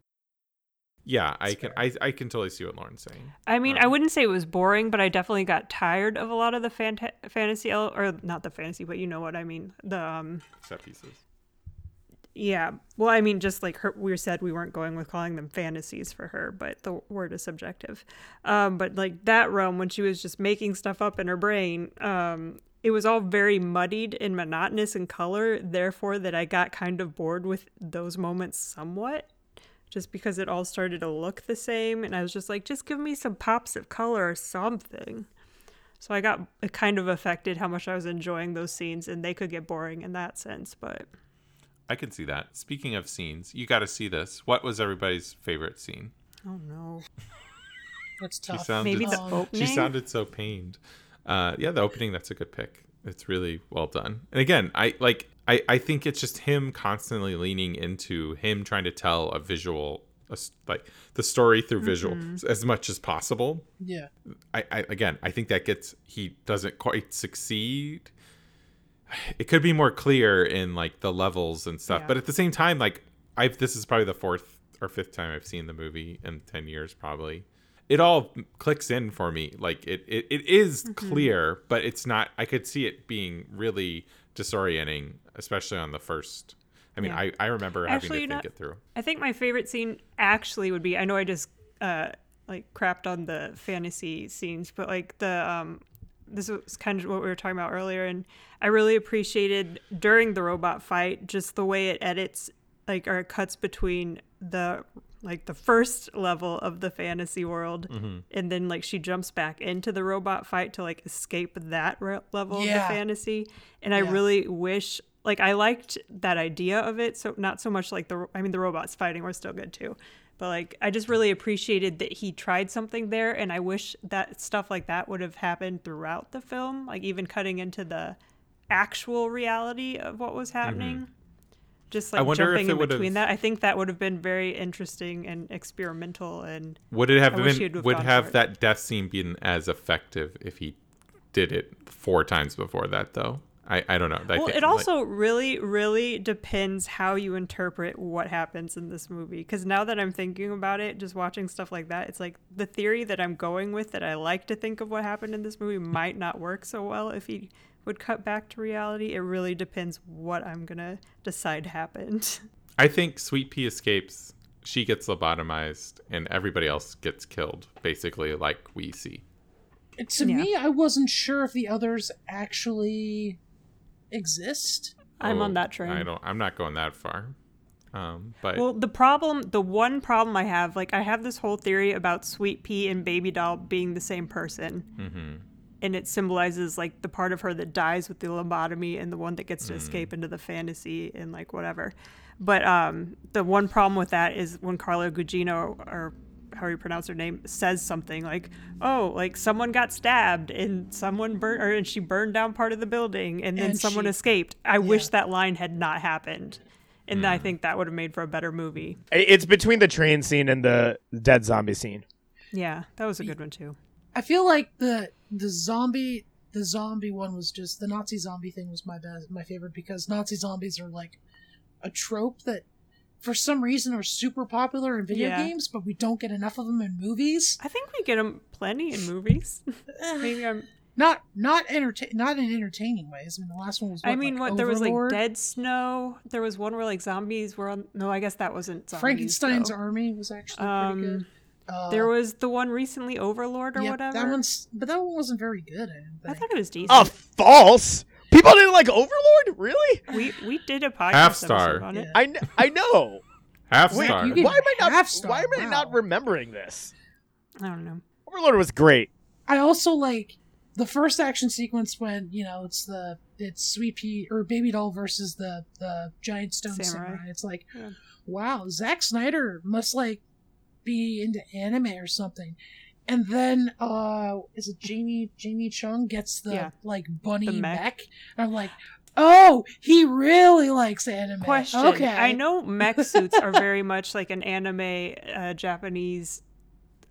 Speaker 1: Yeah, I can. I, I can totally see what Lauren's saying.
Speaker 3: I mean, I
Speaker 1: Um,
Speaker 3: wouldn't say it was boring, but I definitely got tired of a lot of the fanta- fantasy, el- or not the fantasy, but you know what I mean. The um,
Speaker 1: Set pieces.
Speaker 3: yeah. Well, I mean, just like her, we said, we weren't going with calling them fantasies for her, but the word is subjective. Um, but like that realm, when she was just making stuff up in her brain, um, it was all very muddied and monotonous in color. Therefore, that I got kind of bored with those moments somewhat. Just because it all started to look the same, and I was just like, just give me some pops of color or something. So I got it kind of affected how much I was enjoying those scenes, and they could get boring in that sense. But
Speaker 1: I can see that. Speaking of scenes, you got to see this. What was everybody's favorite scene?
Speaker 3: oh no, [LAUGHS]
Speaker 2: That's
Speaker 1: She
Speaker 2: tough.
Speaker 1: sounded
Speaker 3: Maybe the opening.
Speaker 1: She sounded so pained. Uh, yeah, the opening. That's a good pick. It's really well done. And again, I like. I I think it's just him constantly leaning into him trying to tell a visual, a like the story through visual mm-hmm. as much as possible.
Speaker 2: Yeah.
Speaker 1: I, I again, I think that gets he doesn't quite succeed. It could be more clear in like the levels and stuff,
Speaker 3: Yeah.
Speaker 1: but at the same time, like I've this is probably the fourth or fifth time I've seen the movie in ten years, probably. It all clicks in for me. Like it, it, it is mm-hmm. clear, but it's not. I could see it being really disorienting, especially on the first. I mean,
Speaker 3: Yeah.
Speaker 1: I, I remember having
Speaker 3: Actually,
Speaker 1: to think it through.
Speaker 3: I think my favorite scene actually would be I know I just uh like crapped on the fantasy scenes, but like the um this was kind of what we were talking about earlier and I really appreciated during the robot fight just the way it edits like or it cuts between the like the first level of the fantasy world and then like she jumps back into the robot fight to like escape that re- level of the fantasy and I really wish like I liked that idea of it so not so much like the I mean the robots fighting were still good too but like I just really appreciated that he tried something there and I wish that stuff like that would have happened throughout the film like even cutting into the actual reality of what was happening.
Speaker 1: Mm-hmm. I
Speaker 3: like
Speaker 1: wonder if
Speaker 3: jumping
Speaker 1: it
Speaker 3: in between that I think that would have been very interesting and experimental and
Speaker 1: Would it have
Speaker 3: I
Speaker 1: been
Speaker 3: have
Speaker 1: would have that death scene been as effective if he did it four times before that though? I, I don't know. I
Speaker 3: well,
Speaker 1: think,
Speaker 3: it
Speaker 1: like-
Speaker 3: also really, really depends how you interpret what happens in this movie. Because now that I'm thinking about it, just watching stuff like that, it's like the theory that I'm going with that I like to think of what happened in this movie might not work so well if he would cut back to reality. It really depends what I'm gonna decide happened. [LAUGHS]
Speaker 1: I think Sweet Pea escapes. She gets lobotomized, and everybody else gets killed, basically, like we see.
Speaker 2: To
Speaker 3: Yeah.
Speaker 2: me, I wasn't sure if the others actually exist.
Speaker 3: I'm
Speaker 1: Oh,
Speaker 3: on that train.
Speaker 1: I don't. I'm not going that far. Um, but
Speaker 3: Well, the problem, the one problem I have, like, I have this whole theory about Sweet Pea and Baby Doll being the same person.
Speaker 1: Mm-hmm.
Speaker 3: And it symbolizes, like, the part of her that dies with the lobotomy and the one that gets to escape into the fantasy and, like, whatever. But um, the one problem with that is when Carlo Gugino, or how you pronounce her name, says something like, oh, like, someone got stabbed and someone burned, or and she burned down part of the building and then
Speaker 2: And
Speaker 3: someone
Speaker 2: she-
Speaker 3: escaped. I wish that line had not happened. And I think that would have made for a better movie.
Speaker 4: It's between the train scene and the dead zombie scene.
Speaker 3: Yeah, that was a good one too.
Speaker 2: I feel like the the zombie the zombie one was just the Nazi zombie thing was my best my favorite because Nazi zombies are like a trope that for some reason are super popular in video
Speaker 3: Yeah.
Speaker 2: games, but we don't get enough of them in movies.
Speaker 3: I think we get them plenty in movies. [LAUGHS] Maybe I'm.
Speaker 2: not not entertain not in entertaining ways. I mean, the last one was. What,
Speaker 3: I mean,
Speaker 2: like
Speaker 3: what there was like Dead Snow. There was one where like zombies were on. No, I guess that wasn't zombies.
Speaker 2: Frankenstein's
Speaker 3: though.
Speaker 2: Army was actually pretty
Speaker 3: Um,
Speaker 2: good. Uh,
Speaker 3: There was the one recently, Overlord or
Speaker 2: yep,
Speaker 3: whatever.
Speaker 2: That one's, but that one wasn't very good. I, didn't
Speaker 3: I thought it was decent.
Speaker 4: Oh, false! People didn't like Overlord? Really?
Speaker 3: we we did a podcast
Speaker 1: Half star.
Speaker 3: on it.
Speaker 2: Yeah.
Speaker 4: I, kn- I know. [LAUGHS]
Speaker 1: half
Speaker 4: Wait,
Speaker 1: star.
Speaker 4: Why am I not?
Speaker 2: Half star,
Speaker 4: Why am I not remembering this?
Speaker 3: I don't know.
Speaker 4: Overlord was great.
Speaker 2: I also like the first action sequence when you know it's the it's Sweet Pea or Baby Doll versus the the giant stone
Speaker 3: Samurai.
Speaker 2: samurai. It's like,
Speaker 3: Yeah.
Speaker 2: wow, Zack Snyder must like be into anime or something. And then uh is it Jamie Jamie Chung gets the
Speaker 3: Yeah.
Speaker 2: like bunny
Speaker 3: The
Speaker 2: mech.
Speaker 3: mech.
Speaker 2: And I'm like, oh, he really likes anime.
Speaker 3: Question.
Speaker 2: Okay,
Speaker 3: I know mech [LAUGHS] suits are very much like an anime uh, Japanese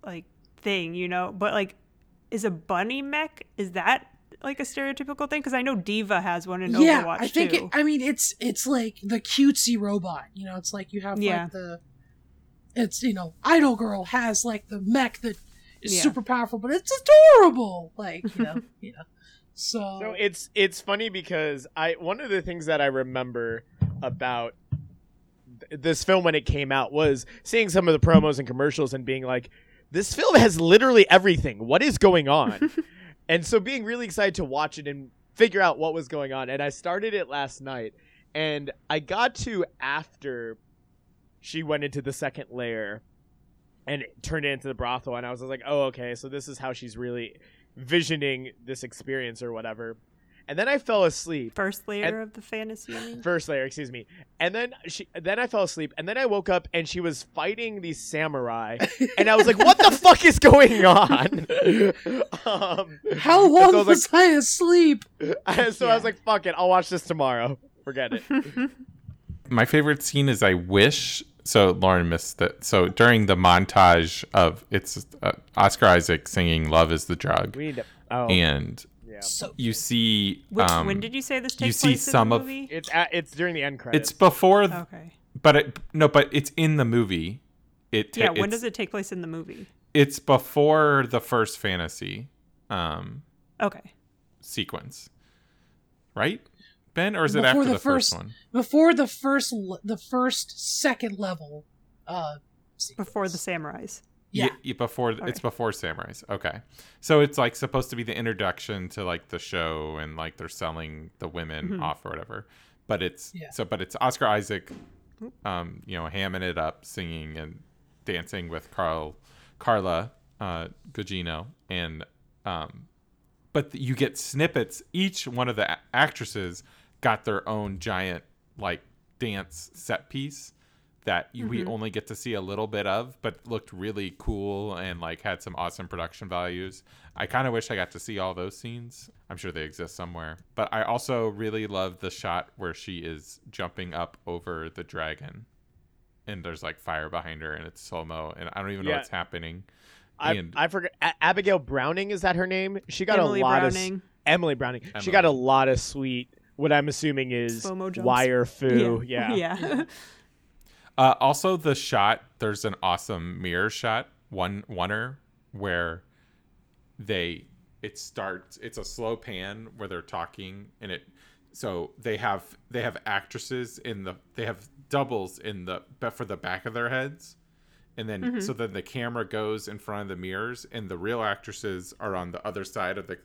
Speaker 3: like thing, you know, but like, is a bunny mech is that like a stereotypical thing? Because I know D.Va has one in
Speaker 2: yeah,
Speaker 3: Overwatch
Speaker 2: I think
Speaker 3: too.
Speaker 2: it, I mean it's it's like the cutesy robot. You know, it's like you have
Speaker 3: Yeah.
Speaker 2: like the it's you know Idol Girl has like the mech that is
Speaker 3: Yeah.
Speaker 2: super powerful, but it's adorable. Like you know, [LAUGHS] you know. So,
Speaker 4: So it's it's funny because I one of the things that I remember about th- this film when it came out was seeing some of the promos and commercials and being like, this film has literally everything. What is going on? [LAUGHS] and so being really excited to watch it and figure out what was going on. And I started it last night, and I got to after she went into the second layer and turned it into the brothel, and I was like, oh okay, so this is how she's really visioning this experience or whatever. And then I fell asleep.
Speaker 3: First layer of the fantasy. I.
Speaker 4: First layer, excuse me. And then she then I fell asleep and then I woke up and she was fighting these samurai and I was like, "What the [LAUGHS] fuck is going on?" um,
Speaker 2: how long
Speaker 4: so I
Speaker 2: was,
Speaker 4: was
Speaker 2: I asleep? [LAUGHS]
Speaker 4: like, so I was like, "Fuck it, I'll watch this tomorrow." Forget it. [LAUGHS]
Speaker 1: My favorite scene is I wish. So Lauren missed that. So during the montage of it's uh, Oscar Isaac singing "Love Is the Drug,"
Speaker 4: We need to. Oh,
Speaker 1: and
Speaker 4: yeah.
Speaker 2: So
Speaker 1: you see.
Speaker 3: Which,
Speaker 1: um,
Speaker 3: when did you say this
Speaker 1: you see
Speaker 3: place
Speaker 1: some
Speaker 3: in
Speaker 1: of-
Speaker 3: the movie?
Speaker 4: It's at, it's during the end credits.
Speaker 1: It's before, th-
Speaker 3: okay.
Speaker 1: but it, no, but it's in the movie. It ta-
Speaker 3: Yeah. When does it take place in the movie?
Speaker 1: It's before the first fantasy um,
Speaker 3: Okay.
Speaker 1: sequence, right? Ben, or is it after
Speaker 2: the
Speaker 1: the, first,
Speaker 2: first-
Speaker 1: one?
Speaker 2: before the first the first second level uh
Speaker 3: before the samurais.
Speaker 2: yeah
Speaker 1: Y- before
Speaker 3: Okay.
Speaker 1: it's before Samurais. Okay, so it's like supposed to be the introduction to like the show, and like they're selling the women
Speaker 3: Mhm.
Speaker 1: off or whatever. But it's
Speaker 2: Yeah.
Speaker 1: so, but it's Oscar Isaac, um, you know, hamming it up, singing and dancing with Carl, Carla, uh, Gugino, and um, but you get snippets. Each one of the a- actresses got their own giant like dance set piece that you, we
Speaker 3: mm-hmm.
Speaker 1: only get to see a little bit of, but looked really cool and like had some awesome production values. I kind of wish I got to see all those scenes. I'm sure they exist somewhere. But I also really love the shot where she is jumping up over the dragon and there's like fire behind her and it's slow mo and I don't even know what's happening.
Speaker 4: I,
Speaker 1: And-
Speaker 4: I forgot. A- Abigail Browning is that her name? She got
Speaker 3: Emily
Speaker 4: a lot
Speaker 3: Browning.
Speaker 4: of Emily Browning.
Speaker 1: Emily.
Speaker 4: She got a lot of sweet. What I'm assuming is
Speaker 3: Slow-mo
Speaker 4: wire fu. [LAUGHS] Yeah.
Speaker 3: yeah.
Speaker 1: Uh, also, the shot there's an awesome mirror shot, one oneer where they it starts. It's a slow pan where they're talking, and it so they have they have actresses in the they have doubles in the but for the back of their heads, and then so then the camera goes in front of the mirrors, and the real actresses are on the other side of the.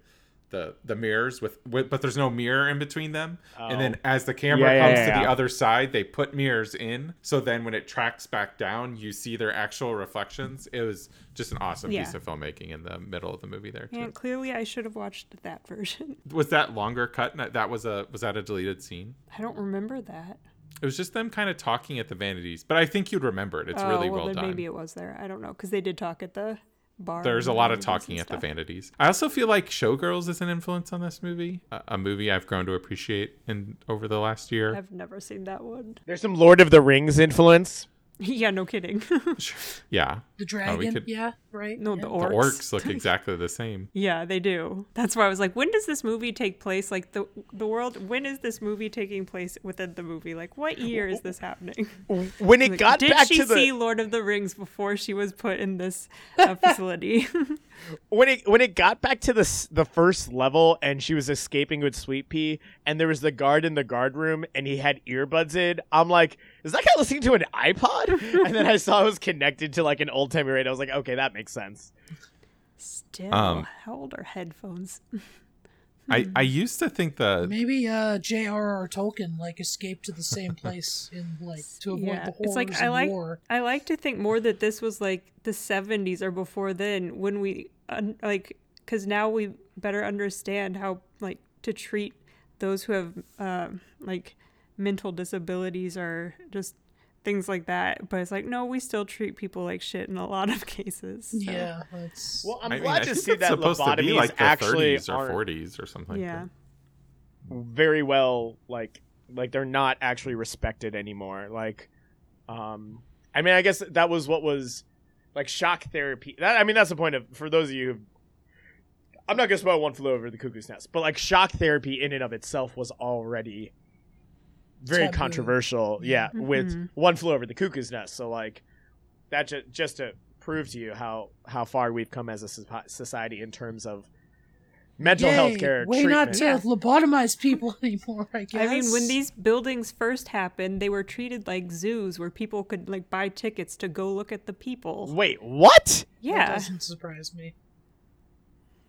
Speaker 1: The, the mirrors with, with but there's no mirror in between them and then oh. as the camera
Speaker 4: Yeah, yeah,
Speaker 1: comes
Speaker 4: yeah,
Speaker 1: to the other side they put mirrors in so then when it tracks back down you see their actual reflections it was just an awesome
Speaker 3: Yeah.
Speaker 1: piece of filmmaking in the middle of the movie there too.
Speaker 3: And clearly, I should have watched that version. [LAUGHS]
Speaker 1: was that longer cut that was a was that a deleted scene
Speaker 3: I don't remember that.
Speaker 1: it was just them kind of talking at the vanities but i think you'd remember it it's
Speaker 3: oh,
Speaker 1: really
Speaker 3: well,
Speaker 1: well
Speaker 3: then
Speaker 1: done
Speaker 3: maybe it was there. I don't know because they did talk at the bar.
Speaker 1: there's a lot of talking
Speaker 3: and
Speaker 1: at the vanities i also feel like showgirls is an influence on this movie a, a movie i've grown to appreciate in over the last year
Speaker 3: I've never seen that one.
Speaker 4: There's some Lord of the Rings influence. [LAUGHS]
Speaker 3: yeah, no kidding. [LAUGHS]
Speaker 1: yeah
Speaker 2: the oh, dragon
Speaker 1: could-
Speaker 2: yeah right
Speaker 3: no,
Speaker 2: yeah.
Speaker 3: the
Speaker 1: the
Speaker 3: orcs.
Speaker 1: orcs look [LAUGHS] exactly the same
Speaker 3: Yeah, they do. That's why I was like, when does this movie take place? Like the the world. When is this movie taking place within the movie? Like what year is this happening? [LAUGHS]
Speaker 4: When it
Speaker 3: Like,
Speaker 4: got
Speaker 3: did
Speaker 4: back
Speaker 3: she
Speaker 4: to the
Speaker 3: see Lord of the Rings before she was put in this uh, [LAUGHS] facility?
Speaker 4: when it when it got back to the the first level and she was escaping with Sweet Pea and there was the guard in the guard room and he had earbuds in, I'm like, is that guy listening to an iPod? and then I saw it was connected to like an old timey radio. I was like, okay, that makes sense.
Speaker 3: Still,
Speaker 1: Um,
Speaker 3: how old are headphones?
Speaker 1: i [LAUGHS] i used to think that
Speaker 2: maybe uh J.R.R. Tolkien like escaped to the same [LAUGHS] place in like to avoid
Speaker 3: Yeah,
Speaker 2: the horrors
Speaker 3: it's like I like
Speaker 2: war.
Speaker 3: I like to think more that this was like the 70s or before then when we un- like because now we better understand how like to treat those who have um, like mental disabilities or just things like that. But it's like no, we still treat people like shit in a lot of [LAUGHS] cases. so,
Speaker 2: Yeah, it's
Speaker 4: Well, I'm
Speaker 1: I mean,
Speaker 4: glad
Speaker 1: I
Speaker 4: to see that
Speaker 1: supposed to be
Speaker 4: lobotomies
Speaker 1: like
Speaker 4: actually
Speaker 1: 30s or
Speaker 4: aren't
Speaker 1: 40s or something.
Speaker 3: yeah.
Speaker 4: very well like like they're not actually respected anymore. Like, um, I mean, I guess that was what was like shock therapy. That I mean, that's the point of for those of you. Who, I'm not gonna spoil one flew over the cuckoo's nest, but like shock therapy in and of itself was already very
Speaker 2: Taboo.
Speaker 4: controversial. Yeah, with
Speaker 3: Mhm.
Speaker 4: one flew over the cuckoo's nest. So like that ju- just to prove to you how how far we've come as a soci- society in terms of mental
Speaker 2: Yay,
Speaker 4: health care
Speaker 2: way
Speaker 4: treatment.
Speaker 2: not to
Speaker 3: Yeah.
Speaker 2: lobotomize people [LAUGHS] anymore. I guess.
Speaker 3: I mean, when these buildings first happened, they were treated like zoos where people could like buy tickets to go look at the people.
Speaker 4: Wait, what?
Speaker 2: that
Speaker 3: Yeah,
Speaker 2: doesn't surprise me.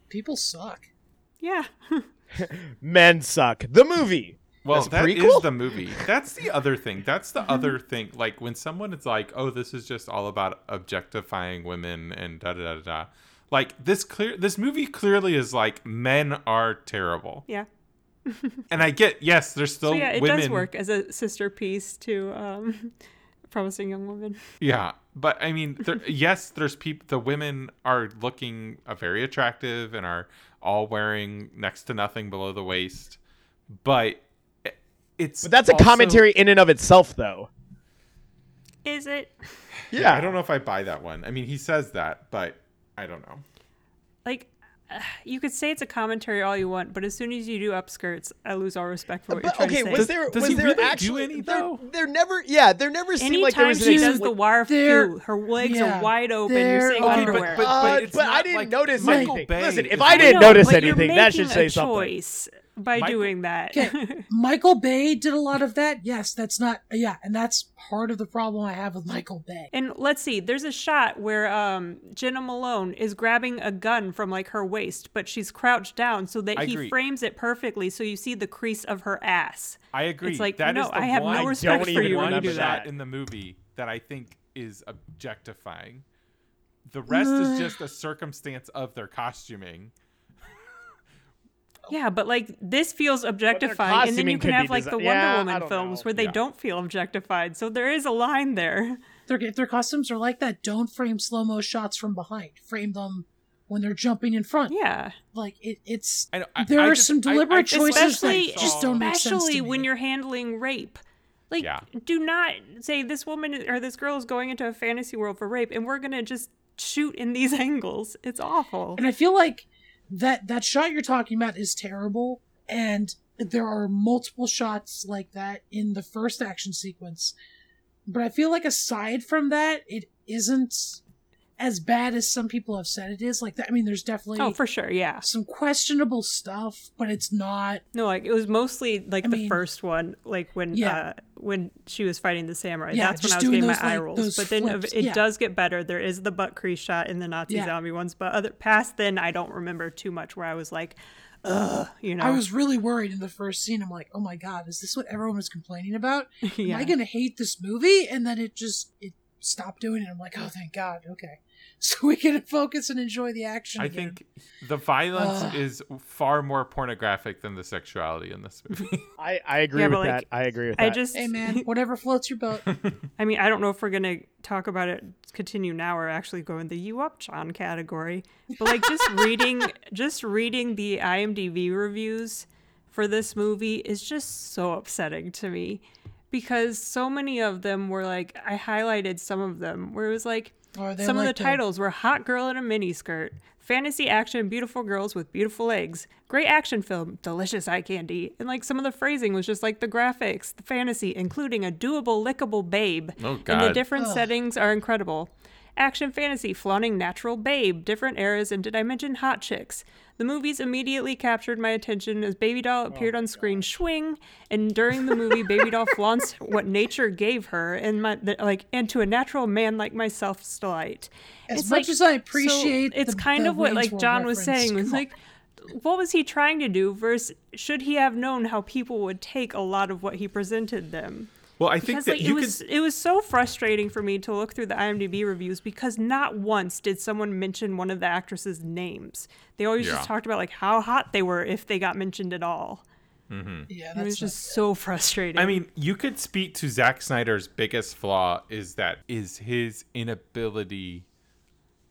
Speaker 2: People suck.
Speaker 3: yeah. [LAUGHS] [LAUGHS]
Speaker 4: Men suck. The movie.
Speaker 1: Well, that is the movie. That's the other thing. That's the other thing. Like when someone is like, "Oh, this is just all about objectifying women and da da da da,", da. like this clear. This movie clearly is like men are terrible.
Speaker 3: Yeah. [LAUGHS]
Speaker 1: And I get yes, there's still
Speaker 3: So yeah, it
Speaker 1: women.
Speaker 3: does work as a sister piece to um, [LAUGHS] Promising Young Woman.
Speaker 1: Yeah, but I mean, [LAUGHS] there, yes, there's people. The women are looking uh, very attractive and are all wearing next to nothing below the waist, but it's.
Speaker 4: But that's a
Speaker 1: also-
Speaker 4: commentary in and of itself, though.
Speaker 3: Is it
Speaker 1: Yeah, I don't know if I buy that one. I mean, he says that, but I don't know.
Speaker 3: like uh, you could say it's a commentary all you want, but as soon as you do upskirts, I lose all respect for what
Speaker 4: But
Speaker 3: you're
Speaker 4: okay,
Speaker 3: trying to
Speaker 4: was
Speaker 3: say.
Speaker 4: there
Speaker 1: Does
Speaker 4: was
Speaker 1: he
Speaker 4: there
Speaker 1: really do
Speaker 4: actually
Speaker 1: any,
Speaker 4: there,
Speaker 1: though?
Speaker 4: there never yeah there never seemed like there was an
Speaker 3: she does the wire
Speaker 2: there-
Speaker 3: foo, her legs
Speaker 2: yeah,
Speaker 3: are wide open. You're seeing
Speaker 2: okay, but-
Speaker 3: underwear.
Speaker 4: Uh,
Speaker 1: it's
Speaker 4: but I didn't
Speaker 1: like
Speaker 4: notice
Speaker 1: Michael
Speaker 4: anything.
Speaker 1: Bay
Speaker 4: Listen, if I didn't
Speaker 3: No,
Speaker 4: notice anything, that should say
Speaker 3: a
Speaker 4: something.
Speaker 3: By
Speaker 1: Michael-
Speaker 3: doing that.
Speaker 2: Okay. [LAUGHS] Michael Bay did a lot of that. Yes, that's not. Yeah, and that's part of the problem I have with Michael Bay.
Speaker 3: And let's see, there's a shot where um, Jena Malone is grabbing a gun from like her waist, but she's crouched down so that
Speaker 1: I
Speaker 3: he
Speaker 1: agree.
Speaker 3: frames it perfectly so you see the crease of her ass.
Speaker 1: I agree.
Speaker 3: It's like,
Speaker 1: That
Speaker 3: no,
Speaker 1: is the
Speaker 3: I have
Speaker 1: one,
Speaker 3: no respect for you when you do
Speaker 1: shot
Speaker 3: that.
Speaker 1: in the movie that I think is objectifying. The rest is [SIGHS] just a circumstance of their costuming.
Speaker 3: Yeah, but like this feels objectifying, and then you can have
Speaker 4: be
Speaker 3: like the Wonder
Speaker 4: yeah,
Speaker 3: Woman films
Speaker 4: know.
Speaker 3: where they
Speaker 1: Yeah.
Speaker 3: don't feel objectified. So there is a line there. [LAUGHS]
Speaker 2: Their their costumes are like that. Don't frame slow mo shots from behind. Frame them when they're jumping in front.
Speaker 3: Yeah,
Speaker 2: Like it, it's
Speaker 1: I, I,
Speaker 2: There
Speaker 1: I
Speaker 2: are
Speaker 1: just-
Speaker 2: some
Speaker 1: I- I
Speaker 2: deliberate choices
Speaker 3: especially
Speaker 2: that just don't make sense to
Speaker 3: especially when you're handling rape. Like,
Speaker 1: Yeah.
Speaker 3: do not say this woman or this girl is going into a fantasy world for rape, and we're gonna just shoot in these [LAUGHS] angles. It's awful.
Speaker 2: And I feel like that that shot you're talking about is terrible, and there are multiple shots like that in the first action sequence. But I feel like aside from that, it isn't as bad as some people have said it is. Like that, I mean, there's definitely
Speaker 3: Oh, for sure, yeah.
Speaker 2: some questionable stuff, but it's not.
Speaker 3: No, like it was mostly like
Speaker 2: I
Speaker 3: the
Speaker 2: mean-
Speaker 3: first one, like when
Speaker 2: Yeah.
Speaker 3: uh when she was fighting the samurai.
Speaker 2: Yeah,
Speaker 3: That's when I was getting my
Speaker 2: those,
Speaker 3: eye
Speaker 2: like,
Speaker 3: rolls. But then
Speaker 2: flips,
Speaker 3: it
Speaker 2: yeah.
Speaker 3: does get better. There is the butt crease shot in the Nazi
Speaker 2: Yeah.
Speaker 3: zombie ones, but other past then I don't remember too much where I was like, ugh, you know.
Speaker 2: I was really worried in the first scene. I'm like, oh my god, is this what everyone was complaining about? [LAUGHS] Am. I gonna hate this movie? And then it just it stopped doing it. I'm like, oh thank God, okay, [LAUGHS] so we can focus and enjoy the action.
Speaker 1: I
Speaker 2: again.
Speaker 1: think the violence
Speaker 2: Ugh.
Speaker 1: is far more pornographic than the sexuality in this movie. [LAUGHS]
Speaker 4: I, I agree
Speaker 3: Yeah,
Speaker 4: with
Speaker 3: but,
Speaker 4: that. I agree with
Speaker 3: I
Speaker 4: that.
Speaker 3: just
Speaker 2: hey man, whatever floats your boat. [LAUGHS]
Speaker 3: I mean, I don't know if we're gonna talk about it, continue now, or actually go in the "you up, John" category. But like, just reading, just reading the IMDb reviews for this movie is just so upsetting to me, because so many of them were like, I highlighted some of them where it was like,
Speaker 2: Or they
Speaker 3: some of
Speaker 2: like
Speaker 3: the titles were "Hot Girl in a Miniskirt," "Fantasy Action," "Beautiful Girls with Beautiful Legs," "Great Action Film," "Delicious Eye Candy," and like some of the phrasing was just like the graphics, the fantasy, including a doable, lickable babe,
Speaker 1: Oh, God.
Speaker 3: and the different
Speaker 2: Ugh.
Speaker 3: settings are incredible. Action fantasy, flaunting natural babe, different eras, and did I mention hot chicks? The movies immediately captured my attention as Baby Doll oh appeared on screen, swing, and during the movie, Baby Doll flaunts [LAUGHS] what nature gave her, and my the, like, and to a natural man like myself's delight.
Speaker 2: As
Speaker 3: It's
Speaker 2: much
Speaker 3: like-
Speaker 2: as I
Speaker 3: so
Speaker 2: appreciate,
Speaker 3: it's
Speaker 2: the-
Speaker 3: kind
Speaker 2: the
Speaker 3: of what like
Speaker 2: World
Speaker 3: John was saying was like what was he trying to do versus should he have known how people would take a lot of what he presented them
Speaker 1: well, I think
Speaker 3: because
Speaker 1: that
Speaker 3: like
Speaker 1: you
Speaker 3: it was
Speaker 1: could.
Speaker 3: it was so frustrating for me to look through the IMDb reviews because not once did someone mention one of the actresses names they always
Speaker 1: Yeah.
Speaker 3: just talked about like how hot they were if they got mentioned at all mm-hmm.
Speaker 2: yeah,
Speaker 3: it was just so frustrating
Speaker 1: I mean, you could speak to Zack Snyder's biggest flaw is that is his inability,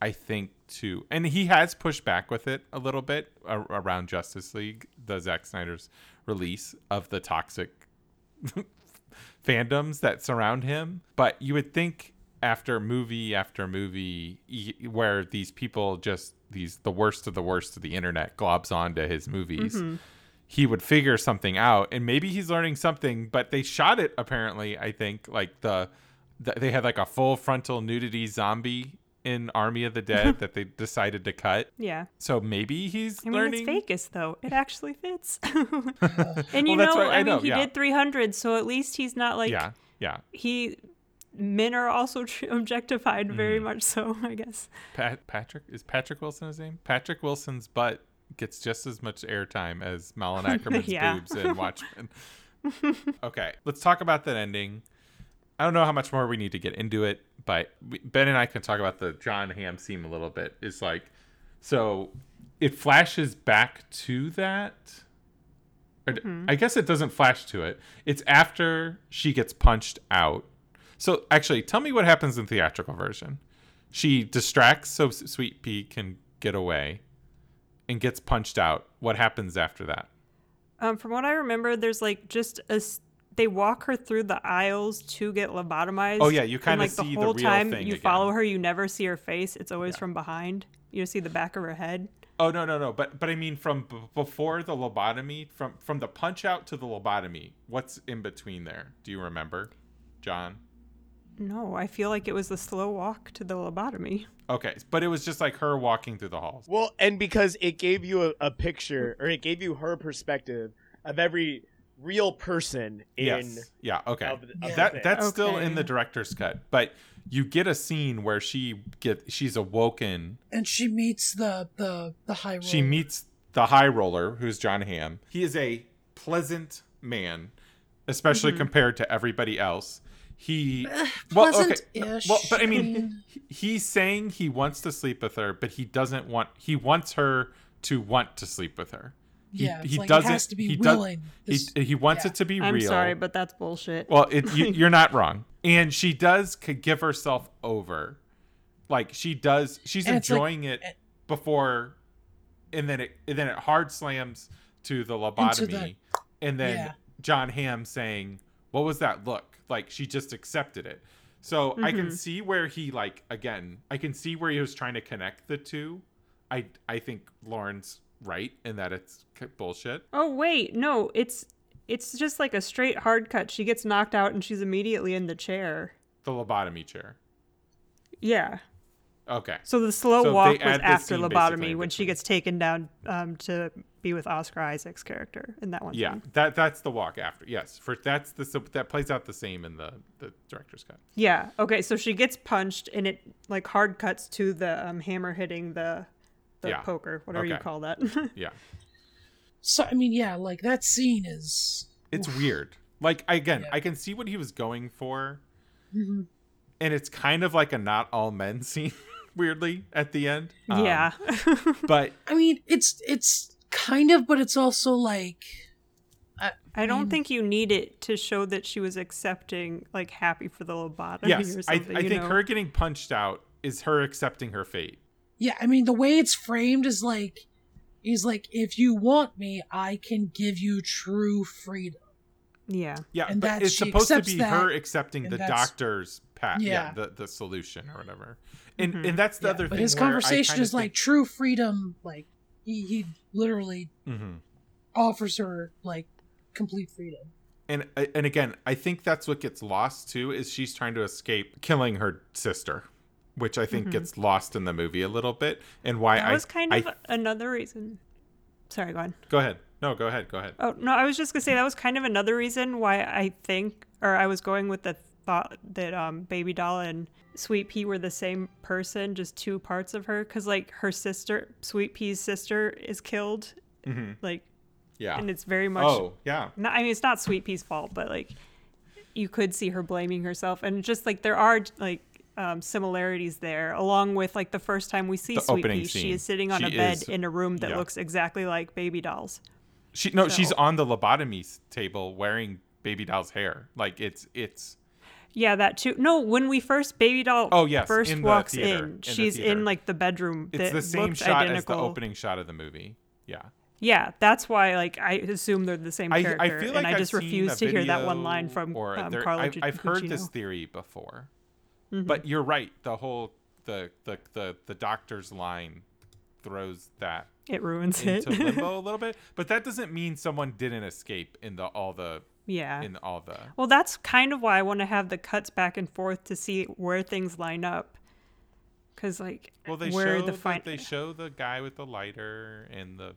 Speaker 1: I think, to and he has pushed back with it a little bit around Justice League, the Zack Snyder's release of the toxic fandoms that surround him. But you would think after movie after movie where these people just these the worst of the worst of the internet globs onto his movies mm-hmm. he would figure something out and maybe he's learning something but they shot it apparently i think like the, the they had like a full frontal nudity zombie in army of the [LAUGHS] dead that they decided to cut
Speaker 3: yeah
Speaker 1: so maybe he's
Speaker 3: I mean,
Speaker 1: learning
Speaker 3: it's Vegas though. It actually fits. [LAUGHS] [LAUGHS] and you
Speaker 1: Well,
Speaker 3: know,
Speaker 1: what-
Speaker 3: I,
Speaker 1: I
Speaker 3: mean, he
Speaker 1: yeah.
Speaker 3: did 300, so at least he's not like
Speaker 1: yeah yeah
Speaker 3: he. Men are also objectified
Speaker 1: Mm.
Speaker 3: very much so, I guess.
Speaker 1: Pat, patrick is patrick wilson his name patrick wilson's butt gets just as much airtime as malin akerman's
Speaker 3: Yeah.
Speaker 1: boobs in watchmen okay let's talk about that ending I don't know how much more we need to get into it, but Ben and I can talk about the John Hamm scene a little bit. It's like, so it flashes back to that. D- I guess it doesn't flash to it. It's after she gets punched out. So actually, tell me what happens in theatrical version. She distracts so Sweet Pea can get away, and gets punched out. What happens after that?
Speaker 3: Um, from what I remember, there's like just a. s- They walk her through the aisles to get lobotomized.
Speaker 1: Oh, yeah, you
Speaker 3: and,
Speaker 1: kinda
Speaker 3: like,
Speaker 1: see the
Speaker 3: the whole
Speaker 1: real
Speaker 3: time
Speaker 1: thing
Speaker 3: you
Speaker 1: again.
Speaker 3: follow her. You never see her face. It's always
Speaker 1: Yeah.
Speaker 3: from behind. You see the back of her head.
Speaker 1: Oh no no no! But but I mean from b- before the lobotomy, from from the punch out to the lobotomy, what's in between there? Do you remember, John?
Speaker 3: No, I feel like it was the slow walk to the lobotomy.
Speaker 1: Okay, but it was just like her walking through the halls.
Speaker 4: Well, and because it gave you a, a picture, or it gave you her perspective of every real person in.
Speaker 1: yes. Yeah. Okay.
Speaker 4: of the- of
Speaker 1: that
Speaker 4: thing.
Speaker 1: that's still in the director's cut, but you get a scene where she get she's awoken.
Speaker 2: And she meets the the the high roller.
Speaker 1: She meets the high roller, who's John Hamm. He is a pleasant man, especially
Speaker 3: Mm-hmm.
Speaker 1: compared to everybody else. He
Speaker 2: Eh,
Speaker 1: well, okay.
Speaker 2: pleasant-ish.
Speaker 1: Well, but I mean, [LAUGHS] he's saying he wants to sleep with her, but he doesn't want. He wants her to want to sleep with her. He,
Speaker 2: yeah,
Speaker 1: he
Speaker 2: like
Speaker 1: doesn't.
Speaker 2: it has to be
Speaker 1: he does- he, he wants
Speaker 2: yeah.
Speaker 1: it to be
Speaker 3: I'm
Speaker 1: real.
Speaker 3: sorry, but that's bullshit.
Speaker 1: Well, it, you, [LAUGHS] you're not wrong. And she does c- give herself over. Like she does, she's
Speaker 2: And it's like-
Speaker 1: enjoying it before, and then it and then it hard slams to the lobotomy, and then
Speaker 2: yeah.
Speaker 1: John Hamm saying, "What was that look?" Like she just accepted it. So I can
Speaker 3: Mhm.
Speaker 1: see where he like again. I can see where he was trying to connect the two. I I think Lauren's right and that it's bullshit.
Speaker 3: oh wait, no, it's it's just like a straight hard cut. She gets knocked out and she's immediately in the chair.
Speaker 1: The lobotomy chair.
Speaker 3: Yeah.
Speaker 1: Okay.
Speaker 3: So the slow
Speaker 1: So
Speaker 3: walk was after lobotomy when she gets taken down um, to be with Oscar Isaac's character in that one.
Speaker 1: Yeah,
Speaker 3: scene.
Speaker 1: that that's the walk after. Yes, for that's the so that plays out the same in the the director's cut.
Speaker 3: Yeah. Okay. So she gets punched, and it like hard cuts to the um, hammer hitting the the
Speaker 1: Yeah.
Speaker 3: poker, whatever you call that. [LAUGHS]
Speaker 1: Yeah,
Speaker 2: So I mean, yeah, like that scene is.
Speaker 1: it's weird. Like again,
Speaker 2: Yeah.
Speaker 1: I can see what he was going for,
Speaker 2: Mhm.
Speaker 1: and it's kind of like a not all men [LAUGHS] scene. Weirdly, at the end. Um,
Speaker 3: yeah. [LAUGHS]
Speaker 1: but
Speaker 2: I mean, it's it's kind of, but it's also like.
Speaker 3: I don't
Speaker 2: mean-
Speaker 3: think you need it to show that she was accepting, like happy for the lobotomy
Speaker 1: yes,
Speaker 3: or
Speaker 1: I,
Speaker 3: something.
Speaker 1: I
Speaker 3: you
Speaker 1: think
Speaker 3: know?
Speaker 1: her getting punched out is her accepting her fate.
Speaker 2: Yeah, I mean, the way it's framed is like, he's like, if you want me, I can give you true freedom.
Speaker 3: Yeah.
Speaker 1: Yeah,
Speaker 2: And
Speaker 1: but
Speaker 2: that
Speaker 1: it's supposed to be
Speaker 2: that,
Speaker 1: her accepting the doctor's pat. Yeah,
Speaker 2: Yeah.
Speaker 1: the the solution or whatever. And
Speaker 3: Mhm.
Speaker 1: and that's the
Speaker 2: Yeah,
Speaker 1: other
Speaker 2: but
Speaker 1: thing.
Speaker 2: his conversation is like
Speaker 1: think-
Speaker 2: true freedom. Like he he literally
Speaker 1: Mhm.
Speaker 2: offers her like complete freedom.
Speaker 1: and and again i think that's what gets lost too is she's trying to escape killing her sister which i think gets lost in the movie a little bit and why
Speaker 3: That
Speaker 1: i
Speaker 3: was kind
Speaker 1: I-
Speaker 3: of another reason. Sorry, go on.
Speaker 1: go ahead no go ahead go ahead
Speaker 3: Oh no, I was just gonna say that was kind of another reason why I think, or I was going with the thought that um, Baby Doll and Sweet Pea were the same person, just two parts of her. Because like her sister, Sweet Pea's sister, is killed.
Speaker 1: Mhm.
Speaker 3: Like,
Speaker 1: yeah
Speaker 3: and it's very much.
Speaker 1: oh yeah
Speaker 3: Not, I mean, it's not Sweet Pea's fault, but like, you could see her blaming herself, and just like there are like. Um, similarities there, along with like the first time we see
Speaker 1: The
Speaker 3: Sweet Pea, she is sitting on
Speaker 1: She
Speaker 3: a bed
Speaker 1: is-
Speaker 3: in a room that
Speaker 1: yeah.
Speaker 3: looks exactly like Baby Doll's.
Speaker 1: she no she's on the lobotomy table wearing baby doll's hair like it's it's
Speaker 3: Yeah, that too. No, when we first baby doll
Speaker 1: Oh, yes,
Speaker 3: first
Speaker 1: in
Speaker 3: walks
Speaker 1: theater, in
Speaker 3: in,
Speaker 1: the
Speaker 3: she's in like the bedroom
Speaker 1: it's
Speaker 3: that
Speaker 1: the same shot
Speaker 3: identical.
Speaker 1: as the opening shot of the movie yeah
Speaker 3: Yeah, that's why like I assume they're the same character,
Speaker 1: I feel like
Speaker 3: and I
Speaker 1: I've
Speaker 3: just refuse to hear that one line from
Speaker 1: or
Speaker 3: um,
Speaker 1: there-
Speaker 3: Carla
Speaker 1: I've, I've heard this theory before
Speaker 3: Mm-hmm.
Speaker 1: but you're right the whole the the the, the doctor's line throws that
Speaker 3: It ruins it.
Speaker 1: limbo [LAUGHS] a little bit but that doesn't mean someone didn't escape in the all the
Speaker 3: yeah.
Speaker 1: in all the
Speaker 3: Well, that's kind of why I want to have the cuts back and forth to see where things line up. Cause like
Speaker 1: well they
Speaker 3: where
Speaker 1: show
Speaker 3: the
Speaker 1: the,
Speaker 3: fin-
Speaker 1: they show the guy with the lighter and the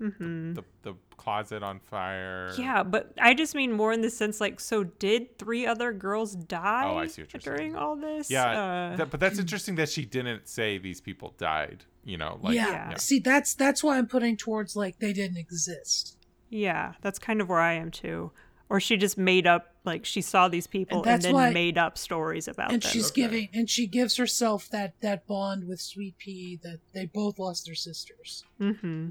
Speaker 3: Mhm.
Speaker 1: the, the closet on fire
Speaker 3: Yeah, but I just mean more in the sense like, so did three other girls die
Speaker 1: Oh, I see what you're saying.
Speaker 3: during all this?
Speaker 1: yeah
Speaker 3: Uh,
Speaker 1: that, but that's interesting that she didn't say these people died you know like
Speaker 2: yeah.
Speaker 3: Yeah.
Speaker 2: See, that's that's why I'm putting towards like they didn't exist.
Speaker 3: Yeah, that's kind of where I am too. Or she just made up, like she saw these people and,
Speaker 2: that's
Speaker 3: then
Speaker 2: why-
Speaker 3: made up stories about
Speaker 2: and
Speaker 3: them.
Speaker 2: she's
Speaker 1: Okay.
Speaker 2: giving and she gives herself that that bond with Sweet Pea that they both lost their sisters.
Speaker 3: hmm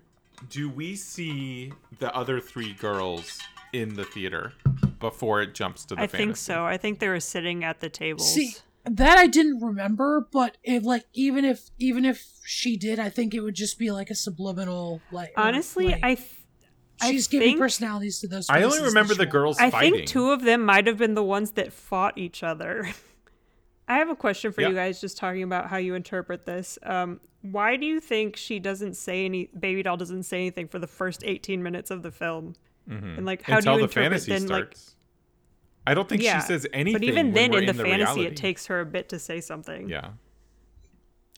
Speaker 1: Do we see the other three girls in the theater before it jumps to the
Speaker 3: I think so. I think they were sitting at the tables.
Speaker 2: See, that I didn't remember, but if like even if even if she did, I think it would just be like a subliminal like.
Speaker 3: Honestly,
Speaker 2: like,
Speaker 3: I th- I
Speaker 2: she's giving
Speaker 3: think-
Speaker 2: personalities to those.
Speaker 1: I only remember the
Speaker 2: wants.
Speaker 1: girls
Speaker 3: I
Speaker 1: fighting.
Speaker 3: think two of them might have been the ones that fought each other. [LAUGHS] I have a question for
Speaker 1: Yeah.
Speaker 3: you guys, just talking about how you interpret this. Um, why do you think she doesn't say any? Baby doll doesn't say anything for the first eighteen minutes of the film,
Speaker 1: Mhm.
Speaker 3: and like how
Speaker 1: Until
Speaker 3: do you
Speaker 1: the
Speaker 3: interpret
Speaker 1: fantasy
Speaker 3: then? Like.
Speaker 1: I don't think
Speaker 3: Yeah,
Speaker 1: she says anything.
Speaker 3: But even then,
Speaker 1: we're
Speaker 3: in the
Speaker 1: the
Speaker 3: fantasy,
Speaker 1: reality.
Speaker 3: it takes her a bit to say something.
Speaker 1: Yeah.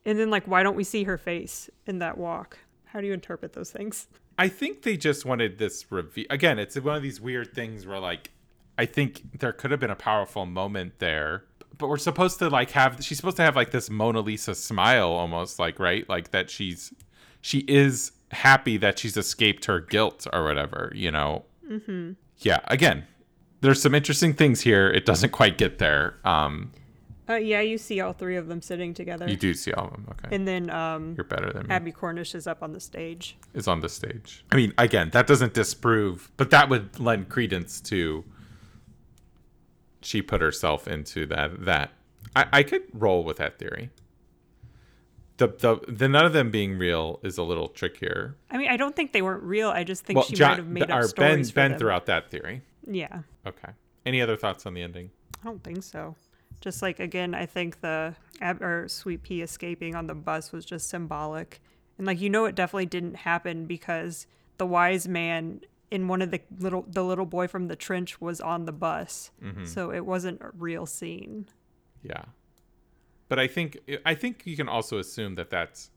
Speaker 3: And then, like, why don't we see her face in that walk? How do you interpret those things?
Speaker 1: I think they just wanted this reveal. Again, it's one of these weird things where, like, I think there could have been a powerful moment there, but we're supposed to like have. She's supposed to have like this Mona Lisa smile, almost like right, like that she's she is happy that she's escaped her guilt or whatever. You know. Mm-hmm. Yeah. Again, there's some interesting things here. It doesn't quite get there. Um,
Speaker 3: Uh, yeah, you see all three of them sitting together.
Speaker 1: you do see all of them. Okay.
Speaker 3: And then um,
Speaker 1: You're better than me.
Speaker 3: Abbie Cornish is up on the stage.
Speaker 1: is on the stage. I mean, again, that doesn't disprove, but that would lend credence to she put herself into that. That I, I could roll with that theory. The, the the none of them being real is a little trickier.
Speaker 3: I mean, I don't think they weren't real. I just think
Speaker 1: Well,
Speaker 3: she
Speaker 1: John,
Speaker 3: might have made up
Speaker 1: or Ben
Speaker 3: stories for
Speaker 1: Ben
Speaker 3: them.
Speaker 1: threw out that theory.
Speaker 3: Yeah,
Speaker 1: Okay. Any other thoughts on the ending?
Speaker 3: I don't think so. Just like again, I think the or Sweet Pea escaping on the bus was just symbolic, and like you know, it definitely didn't happen because the wise man in one of the little the little boy from the trench was on the bus,
Speaker 1: Mm-hmm.
Speaker 3: so it wasn't a real scene.
Speaker 1: Yeah. But I think I think you can also assume that that's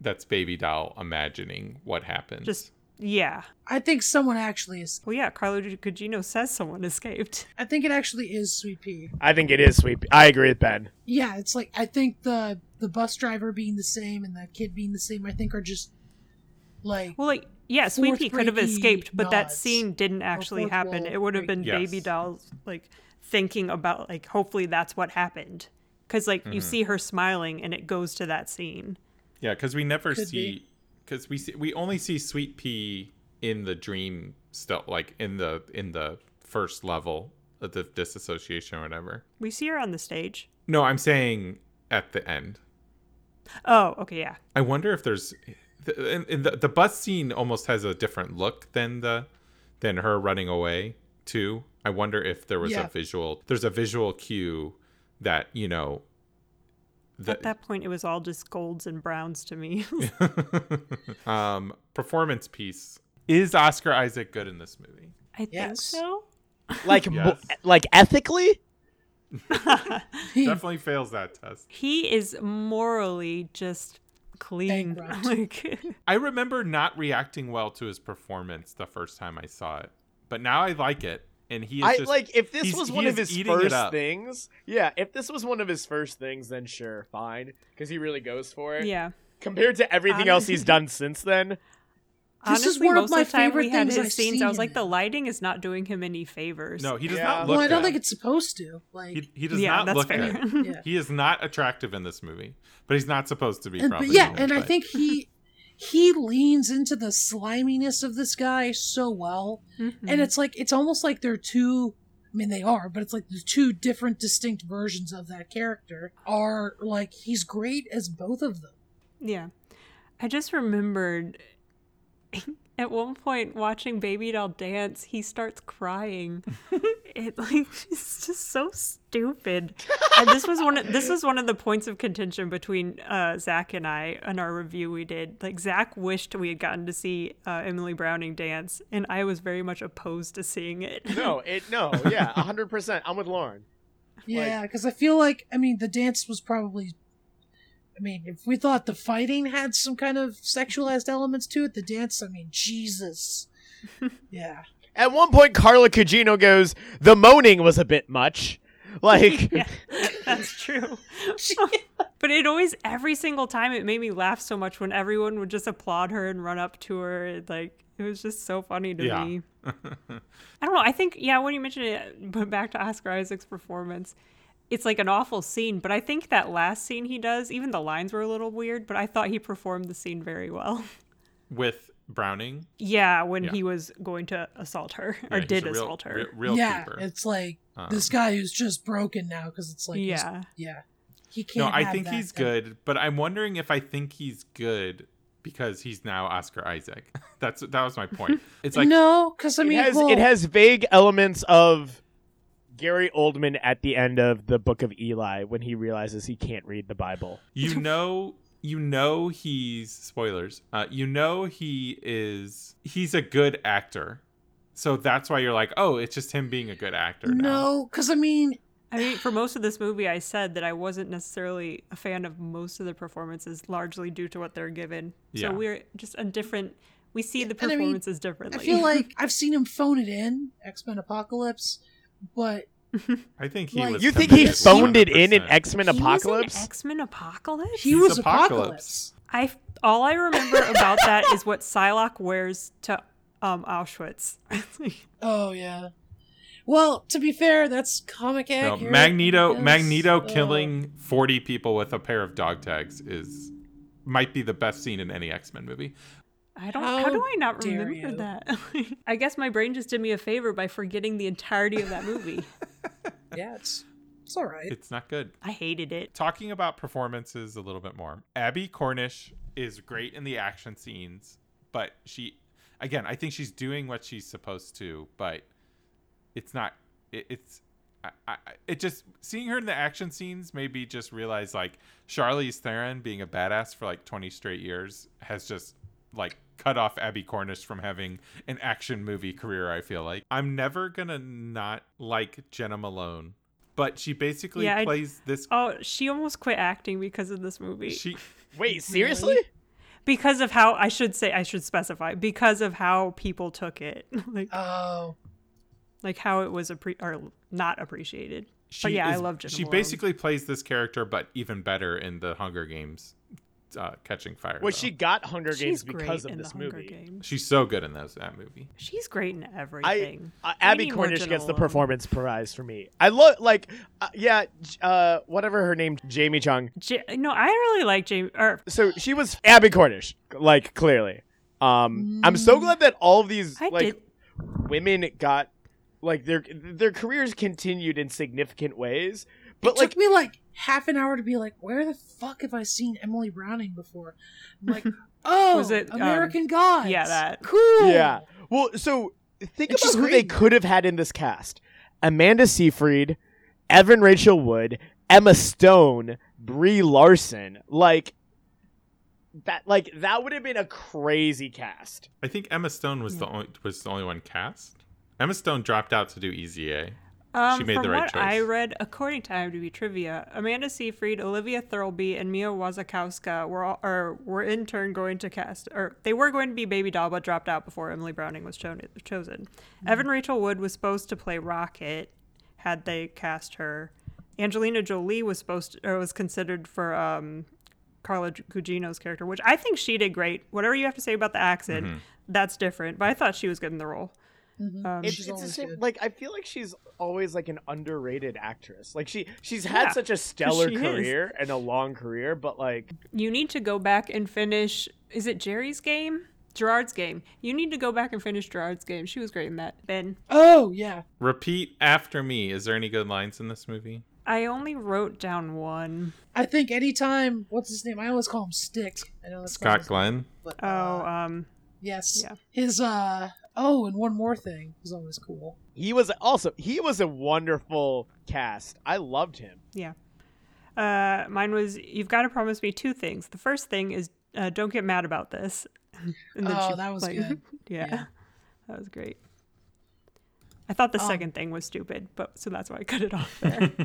Speaker 1: that's baby doll imagining what happened.
Speaker 3: Just yeah,
Speaker 2: I think someone actually is.
Speaker 3: well, yeah. Carlo Gugino says someone escaped.
Speaker 2: I think it actually is Sweet Pea.
Speaker 4: I think it is sweet. I agree with Ben.
Speaker 2: Yeah, it's like I think the the bus driver being the same and the kid being the same. I think are just like
Speaker 3: Well, like yeah, Sweet Pea could have escaped, but that scene didn't actually happen. It would have
Speaker 2: break.
Speaker 3: been Baby
Speaker 1: Yes.
Speaker 3: Dolls like thinking about like hopefully that's what happened because like
Speaker 1: Mm-hmm.
Speaker 3: you see her smiling and it goes to that scene.
Speaker 1: Yeah, because we never
Speaker 2: Could
Speaker 1: see, because we see, we only see Sweet Pea in the dream still, like in the in the first level of the disassociation or whatever.
Speaker 3: We see her on the stage.
Speaker 1: No, I'm saying at the end.
Speaker 3: Oh, okay, yeah.
Speaker 1: I wonder if there's, the, in, in the the bus scene almost has a different look than the than her running away too. I wonder if there was
Speaker 2: Yeah.
Speaker 1: a visual. There's a visual cue that you know.
Speaker 3: At that point, it was all just golds and browns to me. [LAUGHS] [LAUGHS]
Speaker 1: um, performance piece is Oscar Isaac good in this movie?
Speaker 3: I think
Speaker 2: Yes.
Speaker 3: so. [LAUGHS]
Speaker 4: Like,
Speaker 1: Yes.
Speaker 4: mo- like ethically,
Speaker 1: Definitely fails that test.
Speaker 3: He is morally just clean. [LAUGHS] Like, [LAUGHS]
Speaker 1: I remember not reacting well to his performance the first time I saw it, but now I like it, and he is
Speaker 4: I
Speaker 1: just
Speaker 4: like if this was one of his first things. Yeah, if this was one of his first things, then sure, fine, because he really goes for it.
Speaker 3: yeah.
Speaker 4: Compared to everything else he's [LAUGHS] done since then,
Speaker 2: This is
Speaker 3: Honestly,
Speaker 2: one of my
Speaker 3: of the time we
Speaker 2: favorite
Speaker 3: had
Speaker 2: things
Speaker 3: his
Speaker 2: I've
Speaker 3: scenes,
Speaker 2: seen
Speaker 3: I was like, the lighting is not doing him any favors.
Speaker 1: no, he does
Speaker 4: Yeah.
Speaker 1: not look.
Speaker 2: well, I don't
Speaker 1: good.
Speaker 2: think it's supposed to. Like,
Speaker 1: he, he does
Speaker 3: yeah,
Speaker 1: not
Speaker 3: that's
Speaker 1: look
Speaker 3: fair.
Speaker 1: good. [LAUGHS]
Speaker 2: yeah.
Speaker 1: He is not attractive in this movie, but he's not supposed to be.
Speaker 2: and,
Speaker 1: probably
Speaker 2: yeah,
Speaker 1: either,
Speaker 2: and I
Speaker 1: but-
Speaker 2: think he he leans into the sliminess of this guy so well,
Speaker 3: Mhm.
Speaker 2: and it's like it's almost like they're two. I mean, they are, but it's like the two different, distinct versions of that character are like he's great as both of them.
Speaker 3: Yeah. I just remembered [LAUGHS] at one point watching Baby Doll dance, he starts crying. [LAUGHS] it like it's just so stupid. and this was one of this was one of the points of contention between uh, Zach and I in our review we did. Like Zach wished we had gotten to see uh, Emily Browning dance, and I was very much opposed to seeing it.
Speaker 4: no, it no, yeah, hundred percent. I'm with Lauren.
Speaker 2: Yeah, because I feel like I mean the dance was probably. I mean, if we thought the fighting had some kind of sexualized elements to it, the dance, I mean, Jesus. [LAUGHS] yeah.
Speaker 4: At one point, Carla Gugino goes, "The moaning was a bit much." Like, [LAUGHS]
Speaker 3: yeah, that's true. [LAUGHS] but it always, every single time, it made me laugh so much when everyone would just applaud her and run up to her. It, like, it was just so funny to
Speaker 1: Yeah.
Speaker 3: me. I don't know. I think, yeah, when you mentioned it, but back to Oscar Isaac's performance, it's like an awful scene. But I think that last scene he does, even the lines were a little weird, but I thought he performed the scene very well. [LAUGHS]
Speaker 1: with Browning,
Speaker 3: yeah, when
Speaker 1: Yeah.
Speaker 3: he was going to assault her, or
Speaker 1: he's
Speaker 3: did
Speaker 1: a real,
Speaker 3: assault her.
Speaker 1: Real, real
Speaker 2: yeah,
Speaker 1: keeper.
Speaker 2: it's like
Speaker 1: Um,
Speaker 2: this guy who's just broken now because it's like,
Speaker 3: yeah.
Speaker 2: yeah, he can't.
Speaker 1: No, I
Speaker 2: have
Speaker 1: think
Speaker 2: that
Speaker 1: he's
Speaker 2: thing.
Speaker 1: good, but I'm wondering if I think he's good because he's now Oscar Isaac. [LAUGHS] That's that was my point. [LAUGHS] It's like
Speaker 2: no, because I mean,
Speaker 4: it has
Speaker 2: well,
Speaker 4: it has vague elements of Gary Oldman at the end of the Book of Eli when he realizes he can't read the Bible. [LAUGHS]
Speaker 1: you know you know he's spoilers. Uh, you know he is he's a good actor So that's why you're like, oh, it's just him being a good actor.
Speaker 2: No, because I mean,
Speaker 3: I mean, for most of this movie, I said that I wasn't necessarily a fan of most of the performances, largely due to what they're given.
Speaker 1: Yeah.
Speaker 3: So we're just a different. We see the
Speaker 2: and I mean,
Speaker 3: performances
Speaker 2: I feel like [LAUGHS] I've seen him phone it in X Men Apocalypse, but [LAUGHS]
Speaker 1: I think he
Speaker 2: Like-
Speaker 1: was.
Speaker 4: You think he
Speaker 1: committed
Speaker 4: phoned it in in X Men
Speaker 3: He was in
Speaker 4: Apocalypse?
Speaker 3: X Men Apocalypse.
Speaker 2: he
Speaker 1: He's
Speaker 2: was
Speaker 1: Apocalypse.
Speaker 2: Apocalypse.
Speaker 3: I all I remember about that is what Psylocke wears to um, Auschwitz. [LAUGHS]
Speaker 2: Oh yeah. Well, to be fair, that's comic
Speaker 1: No. Magneto,
Speaker 2: yes.
Speaker 1: Magneto
Speaker 2: Uh,
Speaker 1: killing forty people with a pair of dog tags is might be the best scene in any X Men movie.
Speaker 3: I don't.
Speaker 2: How
Speaker 3: How, do I not remember
Speaker 2: you.
Speaker 3: that? [LAUGHS] I guess my brain just did me a favor by forgetting the entirety of that movie. [LAUGHS]
Speaker 2: Yeah, it's it's all right.
Speaker 1: It's not good.
Speaker 3: I hated it.
Speaker 1: Talking about performances a little bit more, Abbie Cornish is great in the action scenes, but she, again, I think she's doing what she's supposed to, but it's not. It, it's. I, I, it just seeing her in the action scenes made me just realize like Charlize Theron being a badass for like 20 straight years has just like cut off Abbie Cornish from having an action movie career. I feel like I'm never gonna not like Jena Malone, but she basically
Speaker 3: Yeah, I-
Speaker 1: plays this.
Speaker 3: Oh, she almost quit acting because of this movie.
Speaker 1: She [LAUGHS]
Speaker 4: Wait, seriously?
Speaker 3: because of how I should say I should specify because of how people took it, [LAUGHS] like
Speaker 2: Oh,
Speaker 3: like how it was appre- or not appreciated.
Speaker 1: she
Speaker 3: but yeah, I love Jena
Speaker 1: She
Speaker 3: Malone.
Speaker 1: basically plays this character, but even better in the Hunger Games, uh, Catching Fire.
Speaker 4: Well,
Speaker 1: though.
Speaker 4: she got Hunger
Speaker 3: She's
Speaker 4: Games because of
Speaker 3: in
Speaker 4: this
Speaker 3: the Hunger
Speaker 4: movie.
Speaker 3: Games.
Speaker 1: She's so good in those that movie.
Speaker 3: She's great in
Speaker 4: I,
Speaker 3: everything.
Speaker 4: uh,
Speaker 3: Abbie
Speaker 4: Cornish gets the performance prize for me. I love like uh, yeah, uh whatever her name Jamie Chung.
Speaker 3: Ja- no, I really like Jamie. Or
Speaker 4: So she was Abbie Cornish, like clearly. Um I'm so glad that all of these
Speaker 3: I
Speaker 4: like
Speaker 3: did.
Speaker 4: women got like their their careers continued in significant ways. But
Speaker 2: it
Speaker 4: like
Speaker 2: took me like half an hour to be like, where the fuck have I seen Emily Browning before? I'm like, [LAUGHS] oh,
Speaker 3: Was it, um,
Speaker 2: American Gods?
Speaker 3: yeah, that.
Speaker 2: cool.
Speaker 4: Yeah. Well, so think
Speaker 2: And
Speaker 4: about who they could have had in this cast: Amanda Seyfried, Evan Rachel Wood, Emma Stone, Brie Larson. Like that. Like that would have been a crazy cast.
Speaker 1: I think Emma Stone was the only was the only one cast. Emma Stone dropped out to do Easy A.
Speaker 3: Um,
Speaker 1: She made
Speaker 3: from
Speaker 1: the right
Speaker 3: what I read, according to IMDb trivia, Amanda Seyfried, Olivia Thirlby, and Mia Wasikowska were all, or were in turn going to cast, or they were going to be Baby Doll, but dropped out before Emily Browning was cho- chosen. Evan Rachel Wood was supposed to play Rocket, had they cast her. Angelina Jolie was supposed to, or was considered for um, Carla Gugino's character, which I think she did great. Whatever you have to say about the accent,
Speaker 1: Mm-hmm.
Speaker 3: that's different. But I thought she was good in the role. Um,
Speaker 4: It's, it's the same.
Speaker 2: good.
Speaker 4: Like I feel like she's always like an underrated actress. Like she she's had
Speaker 3: Yeah,
Speaker 4: such a stellar
Speaker 3: she is.
Speaker 4: career and a long career, but like
Speaker 3: you need to go back and finish is it jerry's game gerard's game you need to go back and finish gerard's game she was great in that ben
Speaker 2: Oh yeah.
Speaker 1: Repeat after me. Is there any good lines in this movie?
Speaker 3: i only wrote down one.
Speaker 2: I think anytime what's his name? I always call him Stick. I know that's
Speaker 1: Scott
Speaker 2: his name,
Speaker 1: Glenn.
Speaker 2: But,
Speaker 3: Oh,
Speaker 2: uh,
Speaker 3: um
Speaker 2: yes.
Speaker 3: yeah.
Speaker 2: His uh oh, and one more thing was always cool.
Speaker 4: he was also he was a wonderful cast. I loved him.
Speaker 3: yeah uh mine was you've got to promise me two things the first thing is uh, don't get mad about this [LAUGHS] and
Speaker 2: Oh, that was good. [LAUGHS]
Speaker 3: yeah,
Speaker 2: Yeah.
Speaker 3: that was great i thought the
Speaker 2: Um,
Speaker 3: second thing was stupid but so that's why i cut it off there [LAUGHS]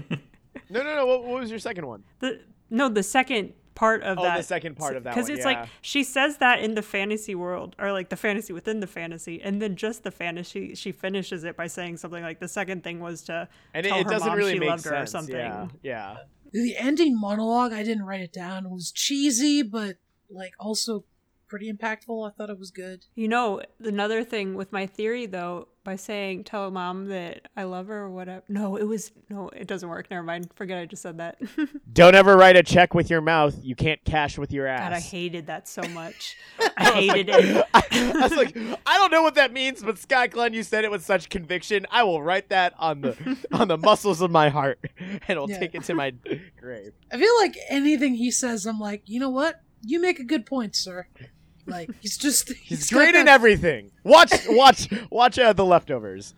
Speaker 4: No, no, no. What, what was your second one?
Speaker 3: the no the second part of
Speaker 4: Oh,
Speaker 3: that
Speaker 4: the second part of that
Speaker 3: because it's
Speaker 4: yeah.
Speaker 3: like she says that in the fantasy world or like the fantasy within the fantasy and then just the fantasy she finishes it by saying something like the second thing was to
Speaker 4: And
Speaker 3: tell
Speaker 4: it
Speaker 3: her
Speaker 4: doesn't
Speaker 3: mom
Speaker 4: really
Speaker 3: she loved
Speaker 4: sense.
Speaker 3: her or something
Speaker 4: Yeah, yeah.
Speaker 2: The ending monologue, I didn't write it down. It was cheesy, but like also pretty impactful. I thought it was good.
Speaker 3: you know another thing with my theory though by saying tell mom that i love her or whatever no it was no it doesn't work never mind forget i just said that [LAUGHS]
Speaker 4: Don't ever write a check with your mouth. You can't cash with your ass.
Speaker 3: god i hated that so much [LAUGHS] i hated it
Speaker 4: I, [LAUGHS] I was like, I don't know what that means, but Scott Glenn, you said it with such conviction. I will write that on the on the muscles of my heart, and I'll
Speaker 2: Yeah.
Speaker 4: take it to my grave.
Speaker 2: I feel like anything he says, I'm like, you know what? You make a good point, sir. Like he's just [LAUGHS]
Speaker 4: He's,
Speaker 2: got
Speaker 4: great in
Speaker 2: that
Speaker 4: everything. Watch, watch, watch uh, the leftovers.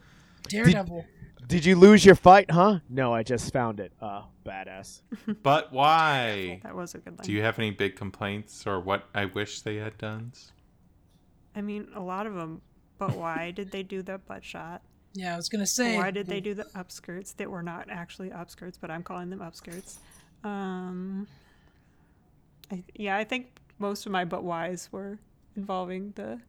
Speaker 2: Daredevil.
Speaker 4: Did you lose your fight, huh? No, I just found it. Uh, badass. [LAUGHS]
Speaker 1: But why?
Speaker 3: that was a good line
Speaker 1: Do you have any big complaints or what I wish they had done?
Speaker 3: I mean, a lot of them But why did they do the butt shot?
Speaker 2: Yeah, I was gonna say.
Speaker 3: Why did they do the upskirts that were not actually upskirts, but I'm calling them upskirts? Um, I, yeah, I think most of my but whys were involving the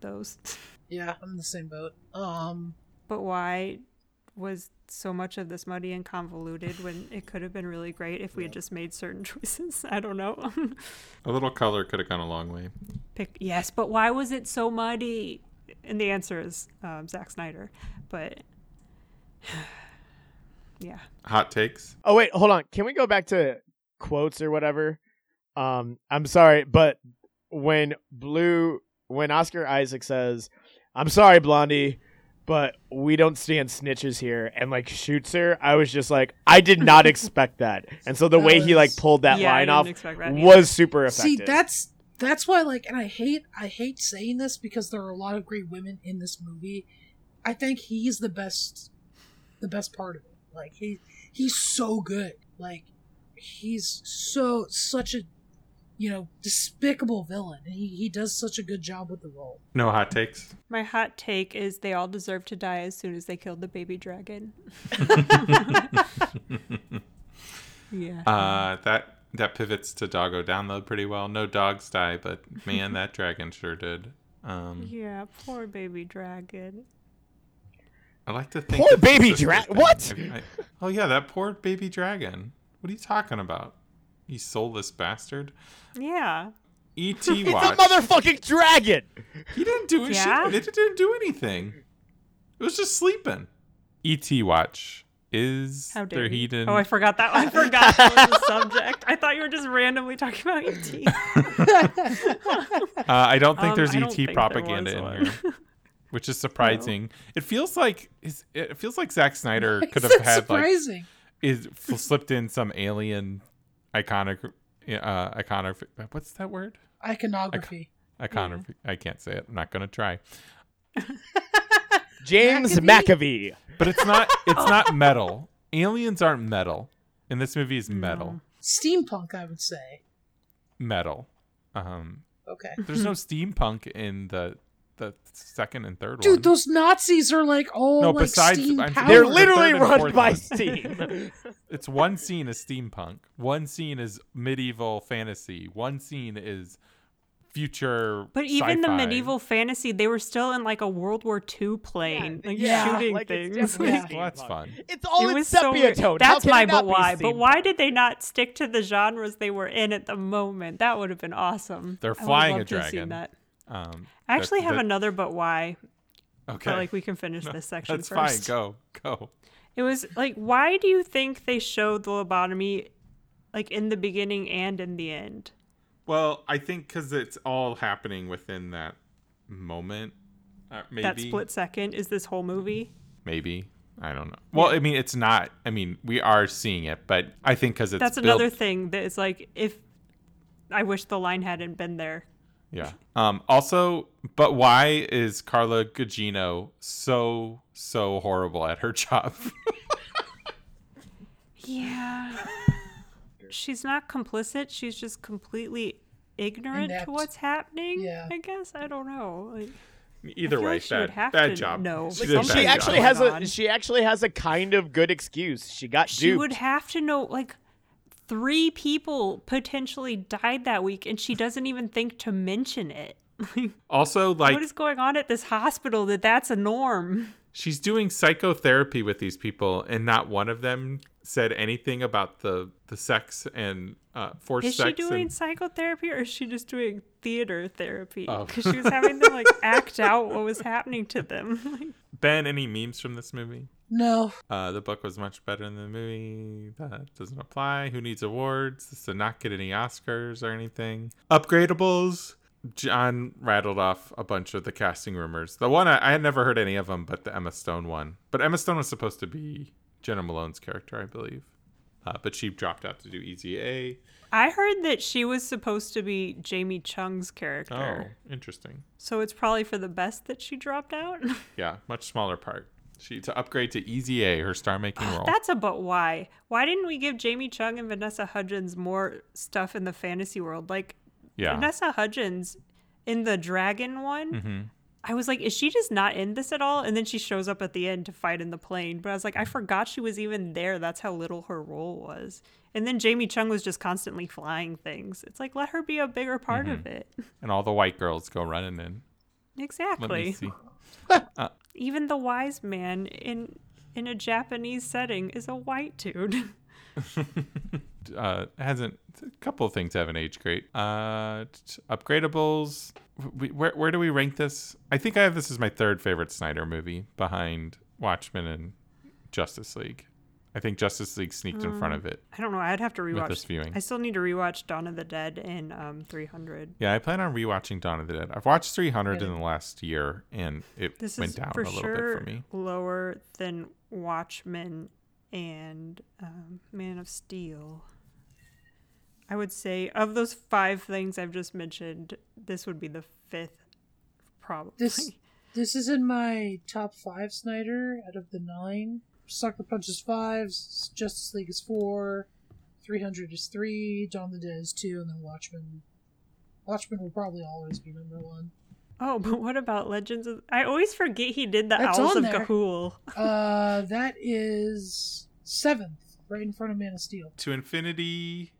Speaker 3: those. [LAUGHS]
Speaker 2: Yeah, I'm in the same boat. Um,
Speaker 3: but why was so much of this muddy and convoluted when it could have been really great if we had just made certain [LAUGHS] choices? I don't know. [LAUGHS]
Speaker 1: A little color could have gone a long way.
Speaker 3: Pick yes, but why was it so muddy? And the answer is um, Zack Snyder. But [SIGHS] yeah,
Speaker 1: Hot takes.
Speaker 4: Oh wait, hold on. Can we go back to quotes or whatever? Um, I'm sorry, but when Blue, when Oscar Isaac says, "I'm sorry, Blondie," but we don't stand snitches here, and like shoots her, I was just like, I did not [LAUGHS] expect that, and so the
Speaker 2: That
Speaker 4: way he like pulled that
Speaker 3: Yeah,
Speaker 4: line off
Speaker 3: that
Speaker 4: was super effective.
Speaker 2: see, that's that's why, like, and I hate I hate saying this because there are a lot of great women in this movie. I think he's the best, the best part of it. Like he he's so good. Like he's so such a you know despicable villain, and he he does such a good job with the role.
Speaker 1: No hot takes.
Speaker 3: my hot take is they all deserve to die as soon as they killed the baby dragon. [LAUGHS] yeah.
Speaker 1: Uh, that that pivots to Doggo download pretty well. No dogs die, but man, that dragon sure did. Um,
Speaker 3: yeah, poor baby dragon.
Speaker 1: I like to think
Speaker 4: Poor baby
Speaker 1: sister
Speaker 4: dra-
Speaker 1: thing.
Speaker 4: what?
Speaker 1: I- [LAUGHS] I- oh yeah, that poor baby dragon. What are you talking about? You soulless bastard.
Speaker 3: Yeah.
Speaker 1: E.T.
Speaker 4: it's [LAUGHS]
Speaker 1: watch.
Speaker 4: a motherfucking dragon.
Speaker 1: He didn't do
Speaker 3: Yeah?
Speaker 1: shit. It didn't do anything. It was just sleeping. E.T. watch is
Speaker 3: How dare
Speaker 1: there
Speaker 3: you.
Speaker 1: hidden.
Speaker 3: Oh, I forgot that. One. I forgot that was the subject. I thought you were just randomly talking about ET. [LAUGHS]
Speaker 1: Uh, I don't think
Speaker 3: Um,
Speaker 1: there's
Speaker 3: don't
Speaker 1: ET
Speaker 3: think
Speaker 1: propaganda
Speaker 3: was
Speaker 1: in here, which is [LAUGHS] surprising. It feels like it feels like Zack Snyder could have had like
Speaker 2: surprising.
Speaker 1: is f- slipped in some alien iconic uh iconic what's that word?
Speaker 2: Iconography.
Speaker 1: iconography. I can't say it. I'm not gonna try. [LAUGHS]
Speaker 4: James
Speaker 2: McAvee?
Speaker 4: McAvee.
Speaker 1: but it's not it's [LAUGHS] not metal. Aliens aren't metal. And this movie is metal.
Speaker 2: Steampunk, I would say.
Speaker 1: metal. Um
Speaker 2: Okay.
Speaker 1: there's no [LAUGHS] steampunk in the the second and third
Speaker 2: Dude,
Speaker 1: one
Speaker 2: those Nazis are like all
Speaker 1: No,
Speaker 2: like
Speaker 1: besides-
Speaker 2: steam
Speaker 1: I'm-
Speaker 4: They're
Speaker 1: the
Speaker 4: literally
Speaker 1: third
Speaker 4: run by
Speaker 1: one.
Speaker 4: steam. [LAUGHS] [LAUGHS]
Speaker 1: it's one scene is steampunk one scene is medieval fantasy one scene is future
Speaker 3: But even the
Speaker 1: sci-fi.
Speaker 3: medieval fantasy, they were still in like a World War II plane, like
Speaker 2: yeah,
Speaker 3: shooting
Speaker 4: like,
Speaker 3: things.
Speaker 4: definitely
Speaker 2: Yeah.
Speaker 1: Well, that's fun.
Speaker 4: It's all
Speaker 3: it
Speaker 4: in
Speaker 3: was so
Speaker 4: sepia
Speaker 3: weird.
Speaker 4: tone.
Speaker 3: That's my but
Speaker 4: be
Speaker 3: why. But why did they not stick to the genres they were in at the moment? That would have been awesome.
Speaker 1: They're
Speaker 3: I would've
Speaker 1: flying a
Speaker 3: loved to have seen
Speaker 1: dragon. Um
Speaker 3: I actually
Speaker 1: that-
Speaker 3: have
Speaker 1: that-
Speaker 3: another but why.
Speaker 1: okay
Speaker 3: But like we can finish [LAUGHS] this section
Speaker 1: that's
Speaker 3: first.
Speaker 1: fine go go
Speaker 3: It was like, why do you think they showed the lobotomy, like in the beginning and in the end?
Speaker 1: well i think because it's all happening within that moment uh, maybe
Speaker 3: That split second is this whole movie.
Speaker 1: maybe i don't know well i mean it's not i mean we are seeing it but i think because it's
Speaker 3: That's
Speaker 1: built-
Speaker 3: another thing that is like, if I wish the line hadn't been there.
Speaker 1: Yeah. [LAUGHS] Um, also, but why is Carla Gugino so so horrible at her [LAUGHS] job?
Speaker 3: Yeah. [LAUGHS] She's not complicit. She's just completely ignorant
Speaker 2: Inept.
Speaker 3: to what's happening.
Speaker 2: Yeah.
Speaker 3: I guess I don't know. Like,
Speaker 1: Either way,
Speaker 3: like
Speaker 1: bad, bad job.
Speaker 3: No,
Speaker 1: She
Speaker 3: Like,
Speaker 1: did a
Speaker 3: something
Speaker 1: bad
Speaker 4: she actually
Speaker 3: going
Speaker 4: has a she actually has a kind of good excuse. She got
Speaker 3: she
Speaker 4: duped.
Speaker 3: would have to know. Like, three people potentially died that week, and she doesn't even think to mention it. [LAUGHS]
Speaker 1: Also, like
Speaker 3: what is going on at this hospital that that's a norm?
Speaker 1: she's doing psychotherapy with these people, and not one of them said anything about the the sex and uh, forced sex.
Speaker 3: Is she doing
Speaker 1: and,
Speaker 3: psychotherapy or is she just doing theater therapy?
Speaker 1: Oh.
Speaker 3: Because she was having them like [LAUGHS] act out what was happening to them. [LAUGHS]
Speaker 1: ben, any memes from this movie?
Speaker 2: No.
Speaker 1: Uh, the book was much better than the movie. That doesn't apply. Who needs awards? This did not get any Oscars or anything. Upgradables. John rattled off a bunch of the casting rumors. The one I, I had never heard any of them, but the Emma Stone one. But Emma Stone was supposed to be Jena Malone's character, I believe. Uh, but she dropped out to do Easy A.
Speaker 3: I heard that she was supposed to be Jamie Chung's character.
Speaker 1: Oh, interesting.
Speaker 3: So it's probably for the best that she dropped out. [LAUGHS]
Speaker 1: Yeah, much smaller part. She to upgrade to Easy A, her star making ah, role.
Speaker 3: That's a but why. Why didn't we give Jamie Chung and Vanessa Hudgens more stuff in the fantasy world? Like
Speaker 1: yeah.
Speaker 3: Vanessa Hudgens in the dragon one,
Speaker 1: hmm
Speaker 3: I was like, is she just not in this at all? And then she shows up at the end to fight in the plane. But I was like, I mm-hmm. forgot she was even there. That's how little her role was. And then Jamie Chung was just constantly flying things. It's like, let her be a bigger part of mm-hmm. it.
Speaker 1: And all the white girls go running in.
Speaker 3: Exactly.
Speaker 1: see. [LAUGHS]
Speaker 3: Uh, Even the wise man in in a Japanese setting is a white dude. [LAUGHS] [LAUGHS]
Speaker 1: uh, hasn't a couple things haven't aged great. Uh, upgradables. We, where where do we rank this? I think I have this as my third favorite Snyder movie, behind Watchmen and Justice League. I think Justice League sneaked in front of it.
Speaker 3: I don't know. I'd have to rewatch.
Speaker 1: this viewing.
Speaker 3: I still need to rewatch Dawn of the Dead and um, 300.
Speaker 1: Yeah, I plan on rewatching Dawn of the Dead. I've watched 300
Speaker 2: Yeah.
Speaker 1: in the last year, and it
Speaker 3: This
Speaker 1: went
Speaker 3: is
Speaker 1: down a little
Speaker 3: sure
Speaker 1: bit for me.
Speaker 3: lower than Watchmen and um, Man of Steel. I would say of those five things I've just mentioned, this would be the fifth, probably.
Speaker 2: This this is in my top five Snyder out of the nine. Sucker Punch is five, S- Justice League is four, three hundred is three, Dawn of the Dead is two, and then Watchmen. Watchmen will probably always be number one.
Speaker 3: Oh, [LAUGHS] but what about Legends of? I always forget he did the
Speaker 2: That's
Speaker 3: Owls of
Speaker 2: there.
Speaker 3: Ga'Hoole. [LAUGHS]
Speaker 2: Uh, that is seventh, right in front of Man of Steel.
Speaker 1: To infinity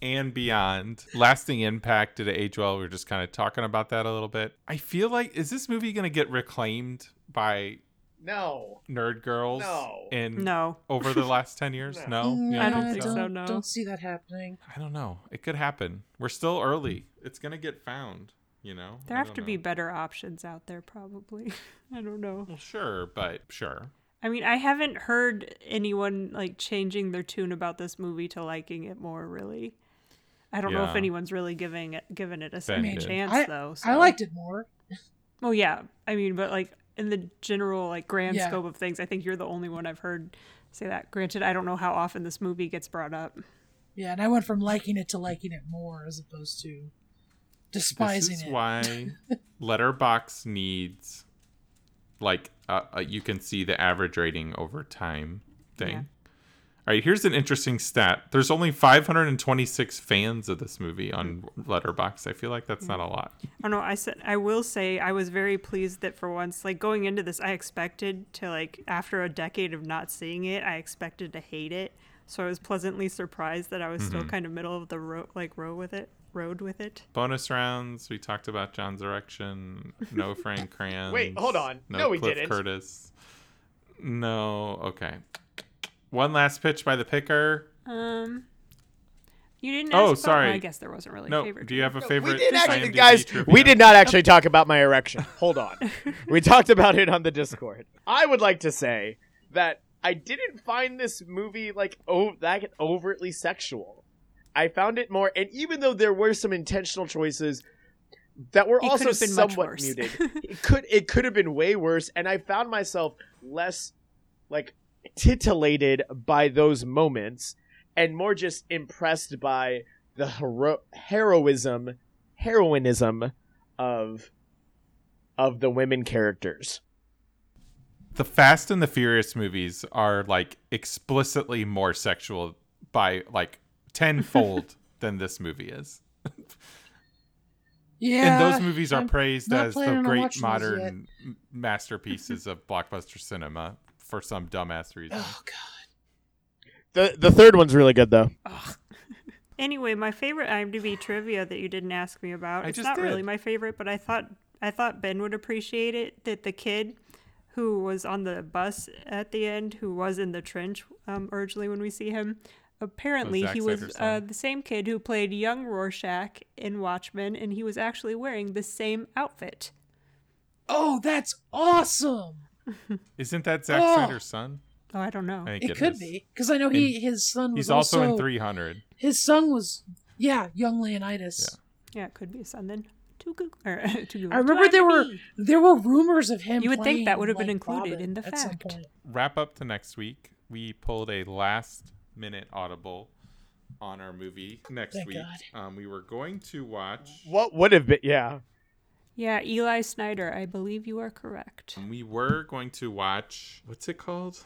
Speaker 1: and beyond. Lasting impact did it age well? We were just kind of talking about that a little bit. I feel like is this movie going to get reclaimed by
Speaker 4: No.
Speaker 1: nerd girls?
Speaker 4: No.
Speaker 1: In
Speaker 3: No,
Speaker 1: over the last ten years? No, You
Speaker 3: I
Speaker 1: don't
Speaker 3: don't think so, no.
Speaker 2: Don't see that happening.
Speaker 1: I don't know. It could happen. We're still early. It's gonna get found. You know.
Speaker 3: there
Speaker 1: I
Speaker 3: have to
Speaker 1: know.
Speaker 3: be better options out there, probably. [LAUGHS] I don't know.
Speaker 1: Well, sure, but sure.
Speaker 3: I mean, I haven't heard anyone like changing their tune about this movie to liking it more. Really, I don't know if anyone's really giving it giving it a second chance
Speaker 2: I,
Speaker 3: though.
Speaker 2: I liked it more.
Speaker 3: Well, yeah. I mean, but like in the general like grand
Speaker 2: Yeah.
Speaker 3: scope of things, I think you're the only one I've heard say that. Granted, I don't know how often this movie gets brought up.
Speaker 2: Yeah, and I went from liking it to liking it more as opposed to despising
Speaker 1: this is
Speaker 2: it.
Speaker 1: why [LAUGHS] Letterboxd needs like uh, uh, you can see the average rating over time thing
Speaker 3: Yeah.
Speaker 1: All right here's an interesting stat there's only 526 fans of this movie on Letterboxd i feel like that's not a lot
Speaker 3: I don't know. I said I will say I was very pleased that for once, like going into this, I expected to like after a decade of not seeing it, I expected to hate it. So I was pleasantly surprised that I was still mm-hmm. kind of middle of the road, like row with it, road with it.
Speaker 1: bonus rounds we talked about john's erection no [LAUGHS] frank kranz
Speaker 4: Wait, hold on.
Speaker 1: no,
Speaker 4: No, we
Speaker 1: cliff
Speaker 4: didn't.
Speaker 1: curtis no okay one last pitch by the picker
Speaker 3: Um, you didn't.
Speaker 1: Oh,
Speaker 3: about-
Speaker 1: sorry.
Speaker 3: well, I guess there wasn't really. a
Speaker 1: no
Speaker 3: favorite
Speaker 1: do you have a
Speaker 4: No,
Speaker 1: favorite
Speaker 4: we did actually,
Speaker 1: IMDb
Speaker 4: guys.
Speaker 1: trivia?
Speaker 4: We did not actually talk about my erection. [LAUGHS] Hold on. we talked about it on the Discord. I would like to say that I didn't find this movie like oh that overtly sexual. I found it more, and even though there were some intentional choices that were
Speaker 3: It
Speaker 4: also
Speaker 3: have been much
Speaker 4: somewhat muted, [LAUGHS] it could it could have been way worse, and I found myself less like titillated by those moments and more just impressed by the hero- heroism heroinism of of the women characters.
Speaker 1: the Fast and the Furious movies are like explicitly more sexual by like tenfold [LAUGHS] than this movie is. [LAUGHS]
Speaker 2: Yeah,
Speaker 1: and those movies are
Speaker 2: I'm
Speaker 1: praised as the great
Speaker 2: watching those yet.
Speaker 1: modern masterpieces of blockbuster cinema for some dumbass reason.
Speaker 2: Oh god.
Speaker 4: The the third one's really good though. [LAUGHS]
Speaker 3: Anyway, my favorite IMDb trivia that you didn't ask me about.
Speaker 1: I
Speaker 3: it's
Speaker 1: just
Speaker 3: not really my favorite, but I thought I thought Ben would appreciate it. That the kid who was on the bus at the end, who was in the trench um, originally when we see him, apparently
Speaker 1: Zack
Speaker 3: he was uh, the same kid who played young Rorschach in Watchmen, and he was actually wearing the same outfit.
Speaker 2: Oh, that's awesome.
Speaker 1: Isn't that Zack
Speaker 2: Oh.
Speaker 1: Snyder's son?
Speaker 3: Oh, I don't know.
Speaker 1: I think
Speaker 2: It could
Speaker 1: is.
Speaker 2: be because I know he his son was
Speaker 1: He's also,
Speaker 2: also
Speaker 1: in 300.
Speaker 2: His son was yeah, young Leonidas.
Speaker 3: Yeah, it could be a son then. To Google. [LAUGHS] Or, to Google.
Speaker 2: I remember
Speaker 3: To
Speaker 2: there were
Speaker 3: IMDb.
Speaker 2: there were rumors of him.
Speaker 3: You would think that would have been included
Speaker 2: Robin
Speaker 3: in the fact.
Speaker 1: Wrap up to next week. We pulled a last minute audible on our movie next
Speaker 2: Thank
Speaker 1: week.
Speaker 2: God.
Speaker 1: Um, we were going to watch.
Speaker 4: What would have been? Yeah.
Speaker 3: Yeah, Eli Snyder. I believe you are correct.
Speaker 1: And We were going to watch. What's it called?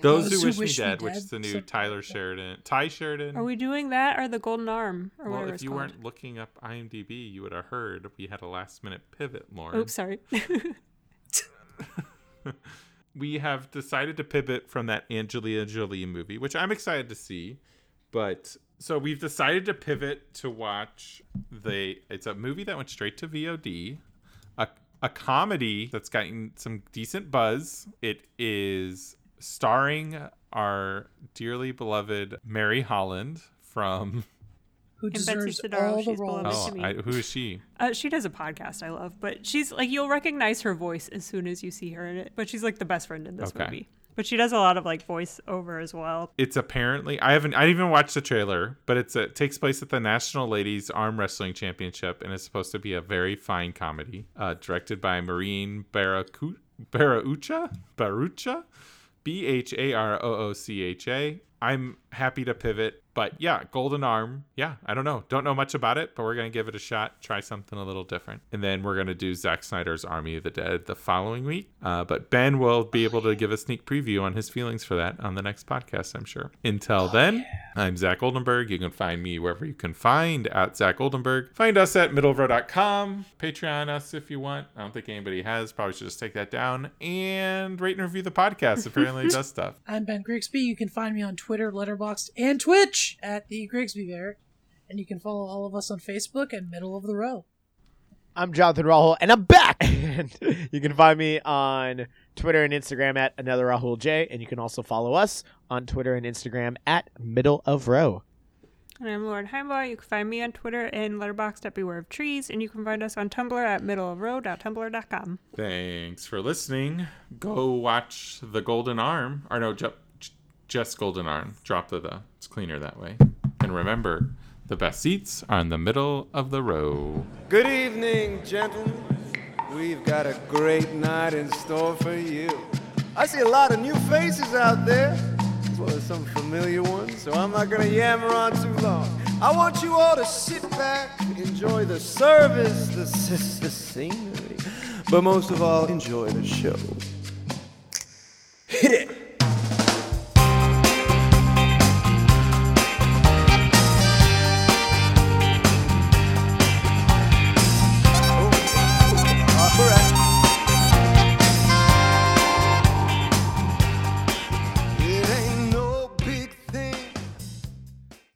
Speaker 1: Those Who Wish, Me Dead, which is the new
Speaker 2: So-
Speaker 1: Tyler Sheridan, Ty Sheridan.
Speaker 3: Are we doing that or the Golden Arm or
Speaker 1: well, if you
Speaker 3: called?
Speaker 1: weren't looking up IMDb, you would have heard we had a last minute pivot, Lauren.
Speaker 3: Oops, sorry. [LAUGHS]
Speaker 1: we have decided to pivot from that Angelina Jolie movie, which I'm excited to see. But so we've decided to pivot to watch the. It's a movie that went straight to VOD, a a comedy that's gotten some decent buzz. It is starring our dearly beloved Mary Holland from.
Speaker 2: Who
Speaker 3: Betsy
Speaker 2: deserves
Speaker 3: Sodaro,
Speaker 2: all the
Speaker 3: she's beloved.
Speaker 2: roles.
Speaker 1: Oh,
Speaker 3: to me.
Speaker 1: I, who is she?
Speaker 3: uh, she does a podcast I love, but she's like you'll recognize her voice as soon as you see her in it. But she's like the best friend in this
Speaker 1: Okay.
Speaker 3: movie. But she does a lot of like voiceover as well.
Speaker 1: It's apparently I haven't I didn't even watched the trailer, but it's a, it takes place at the National Ladies Arm Wrestling Championship and it's supposed to be a very fine comedy. Uh, directed by Maureen Baraucha Bharoocha, B H A R O O C H A. I'm happy to pivot, but yeah, Golden Arm. Yeah, I don't know, don't know much about it, but we're gonna give it a shot, try something a little different, and then we're gonna do Zack Snyder's Army of the Dead the following week. Uh, but Ben will be able to give a sneak preview on his feelings for that on the next podcast, I'm sure. Until then, I'm Zach Oldenburg. You can find me wherever you can find at Zach Oldenburg. Find us at middleofrow.com. Patreon us if you want. I don't think anybody has. Probably should just take that down and rate and review the podcast. Apparently, it does stuff. [LAUGHS]
Speaker 2: I'm Ben Grigsby. You can find me on Twitter, Letterboxd, and Twitch at the Grigsby Bear. And you can follow all of us on Facebook at Middle of the Row.
Speaker 4: I'm Jonathan Rahul, and I'm back. [LAUGHS] and you can find me on Twitter and Instagram at another Rahul J, and you can also follow us on Twitter and Instagram at Middle of Row.
Speaker 3: And I'm Lauren Heimbaugh. You can find me on Twitter and Letterboxd at Beware of Trees, and you can find us on Tumblr at middleofrow.tumblr.com.
Speaker 1: Thanks for listening. Go watch The Golden Arm. Or no, ju- j- just Golden Arm. Drop the the. It's cleaner that way. And remember, the best seats are in the middle of the row.
Speaker 5: Good evening, gentlemen. We've got a great night in store for you. I see a lot of new faces out there, as well as some familiar ones, so I'm not gonna yammer on too long. I want you all to sit back, enjoy the service, the, the scenery, but most of all, enjoy the show. Hit it!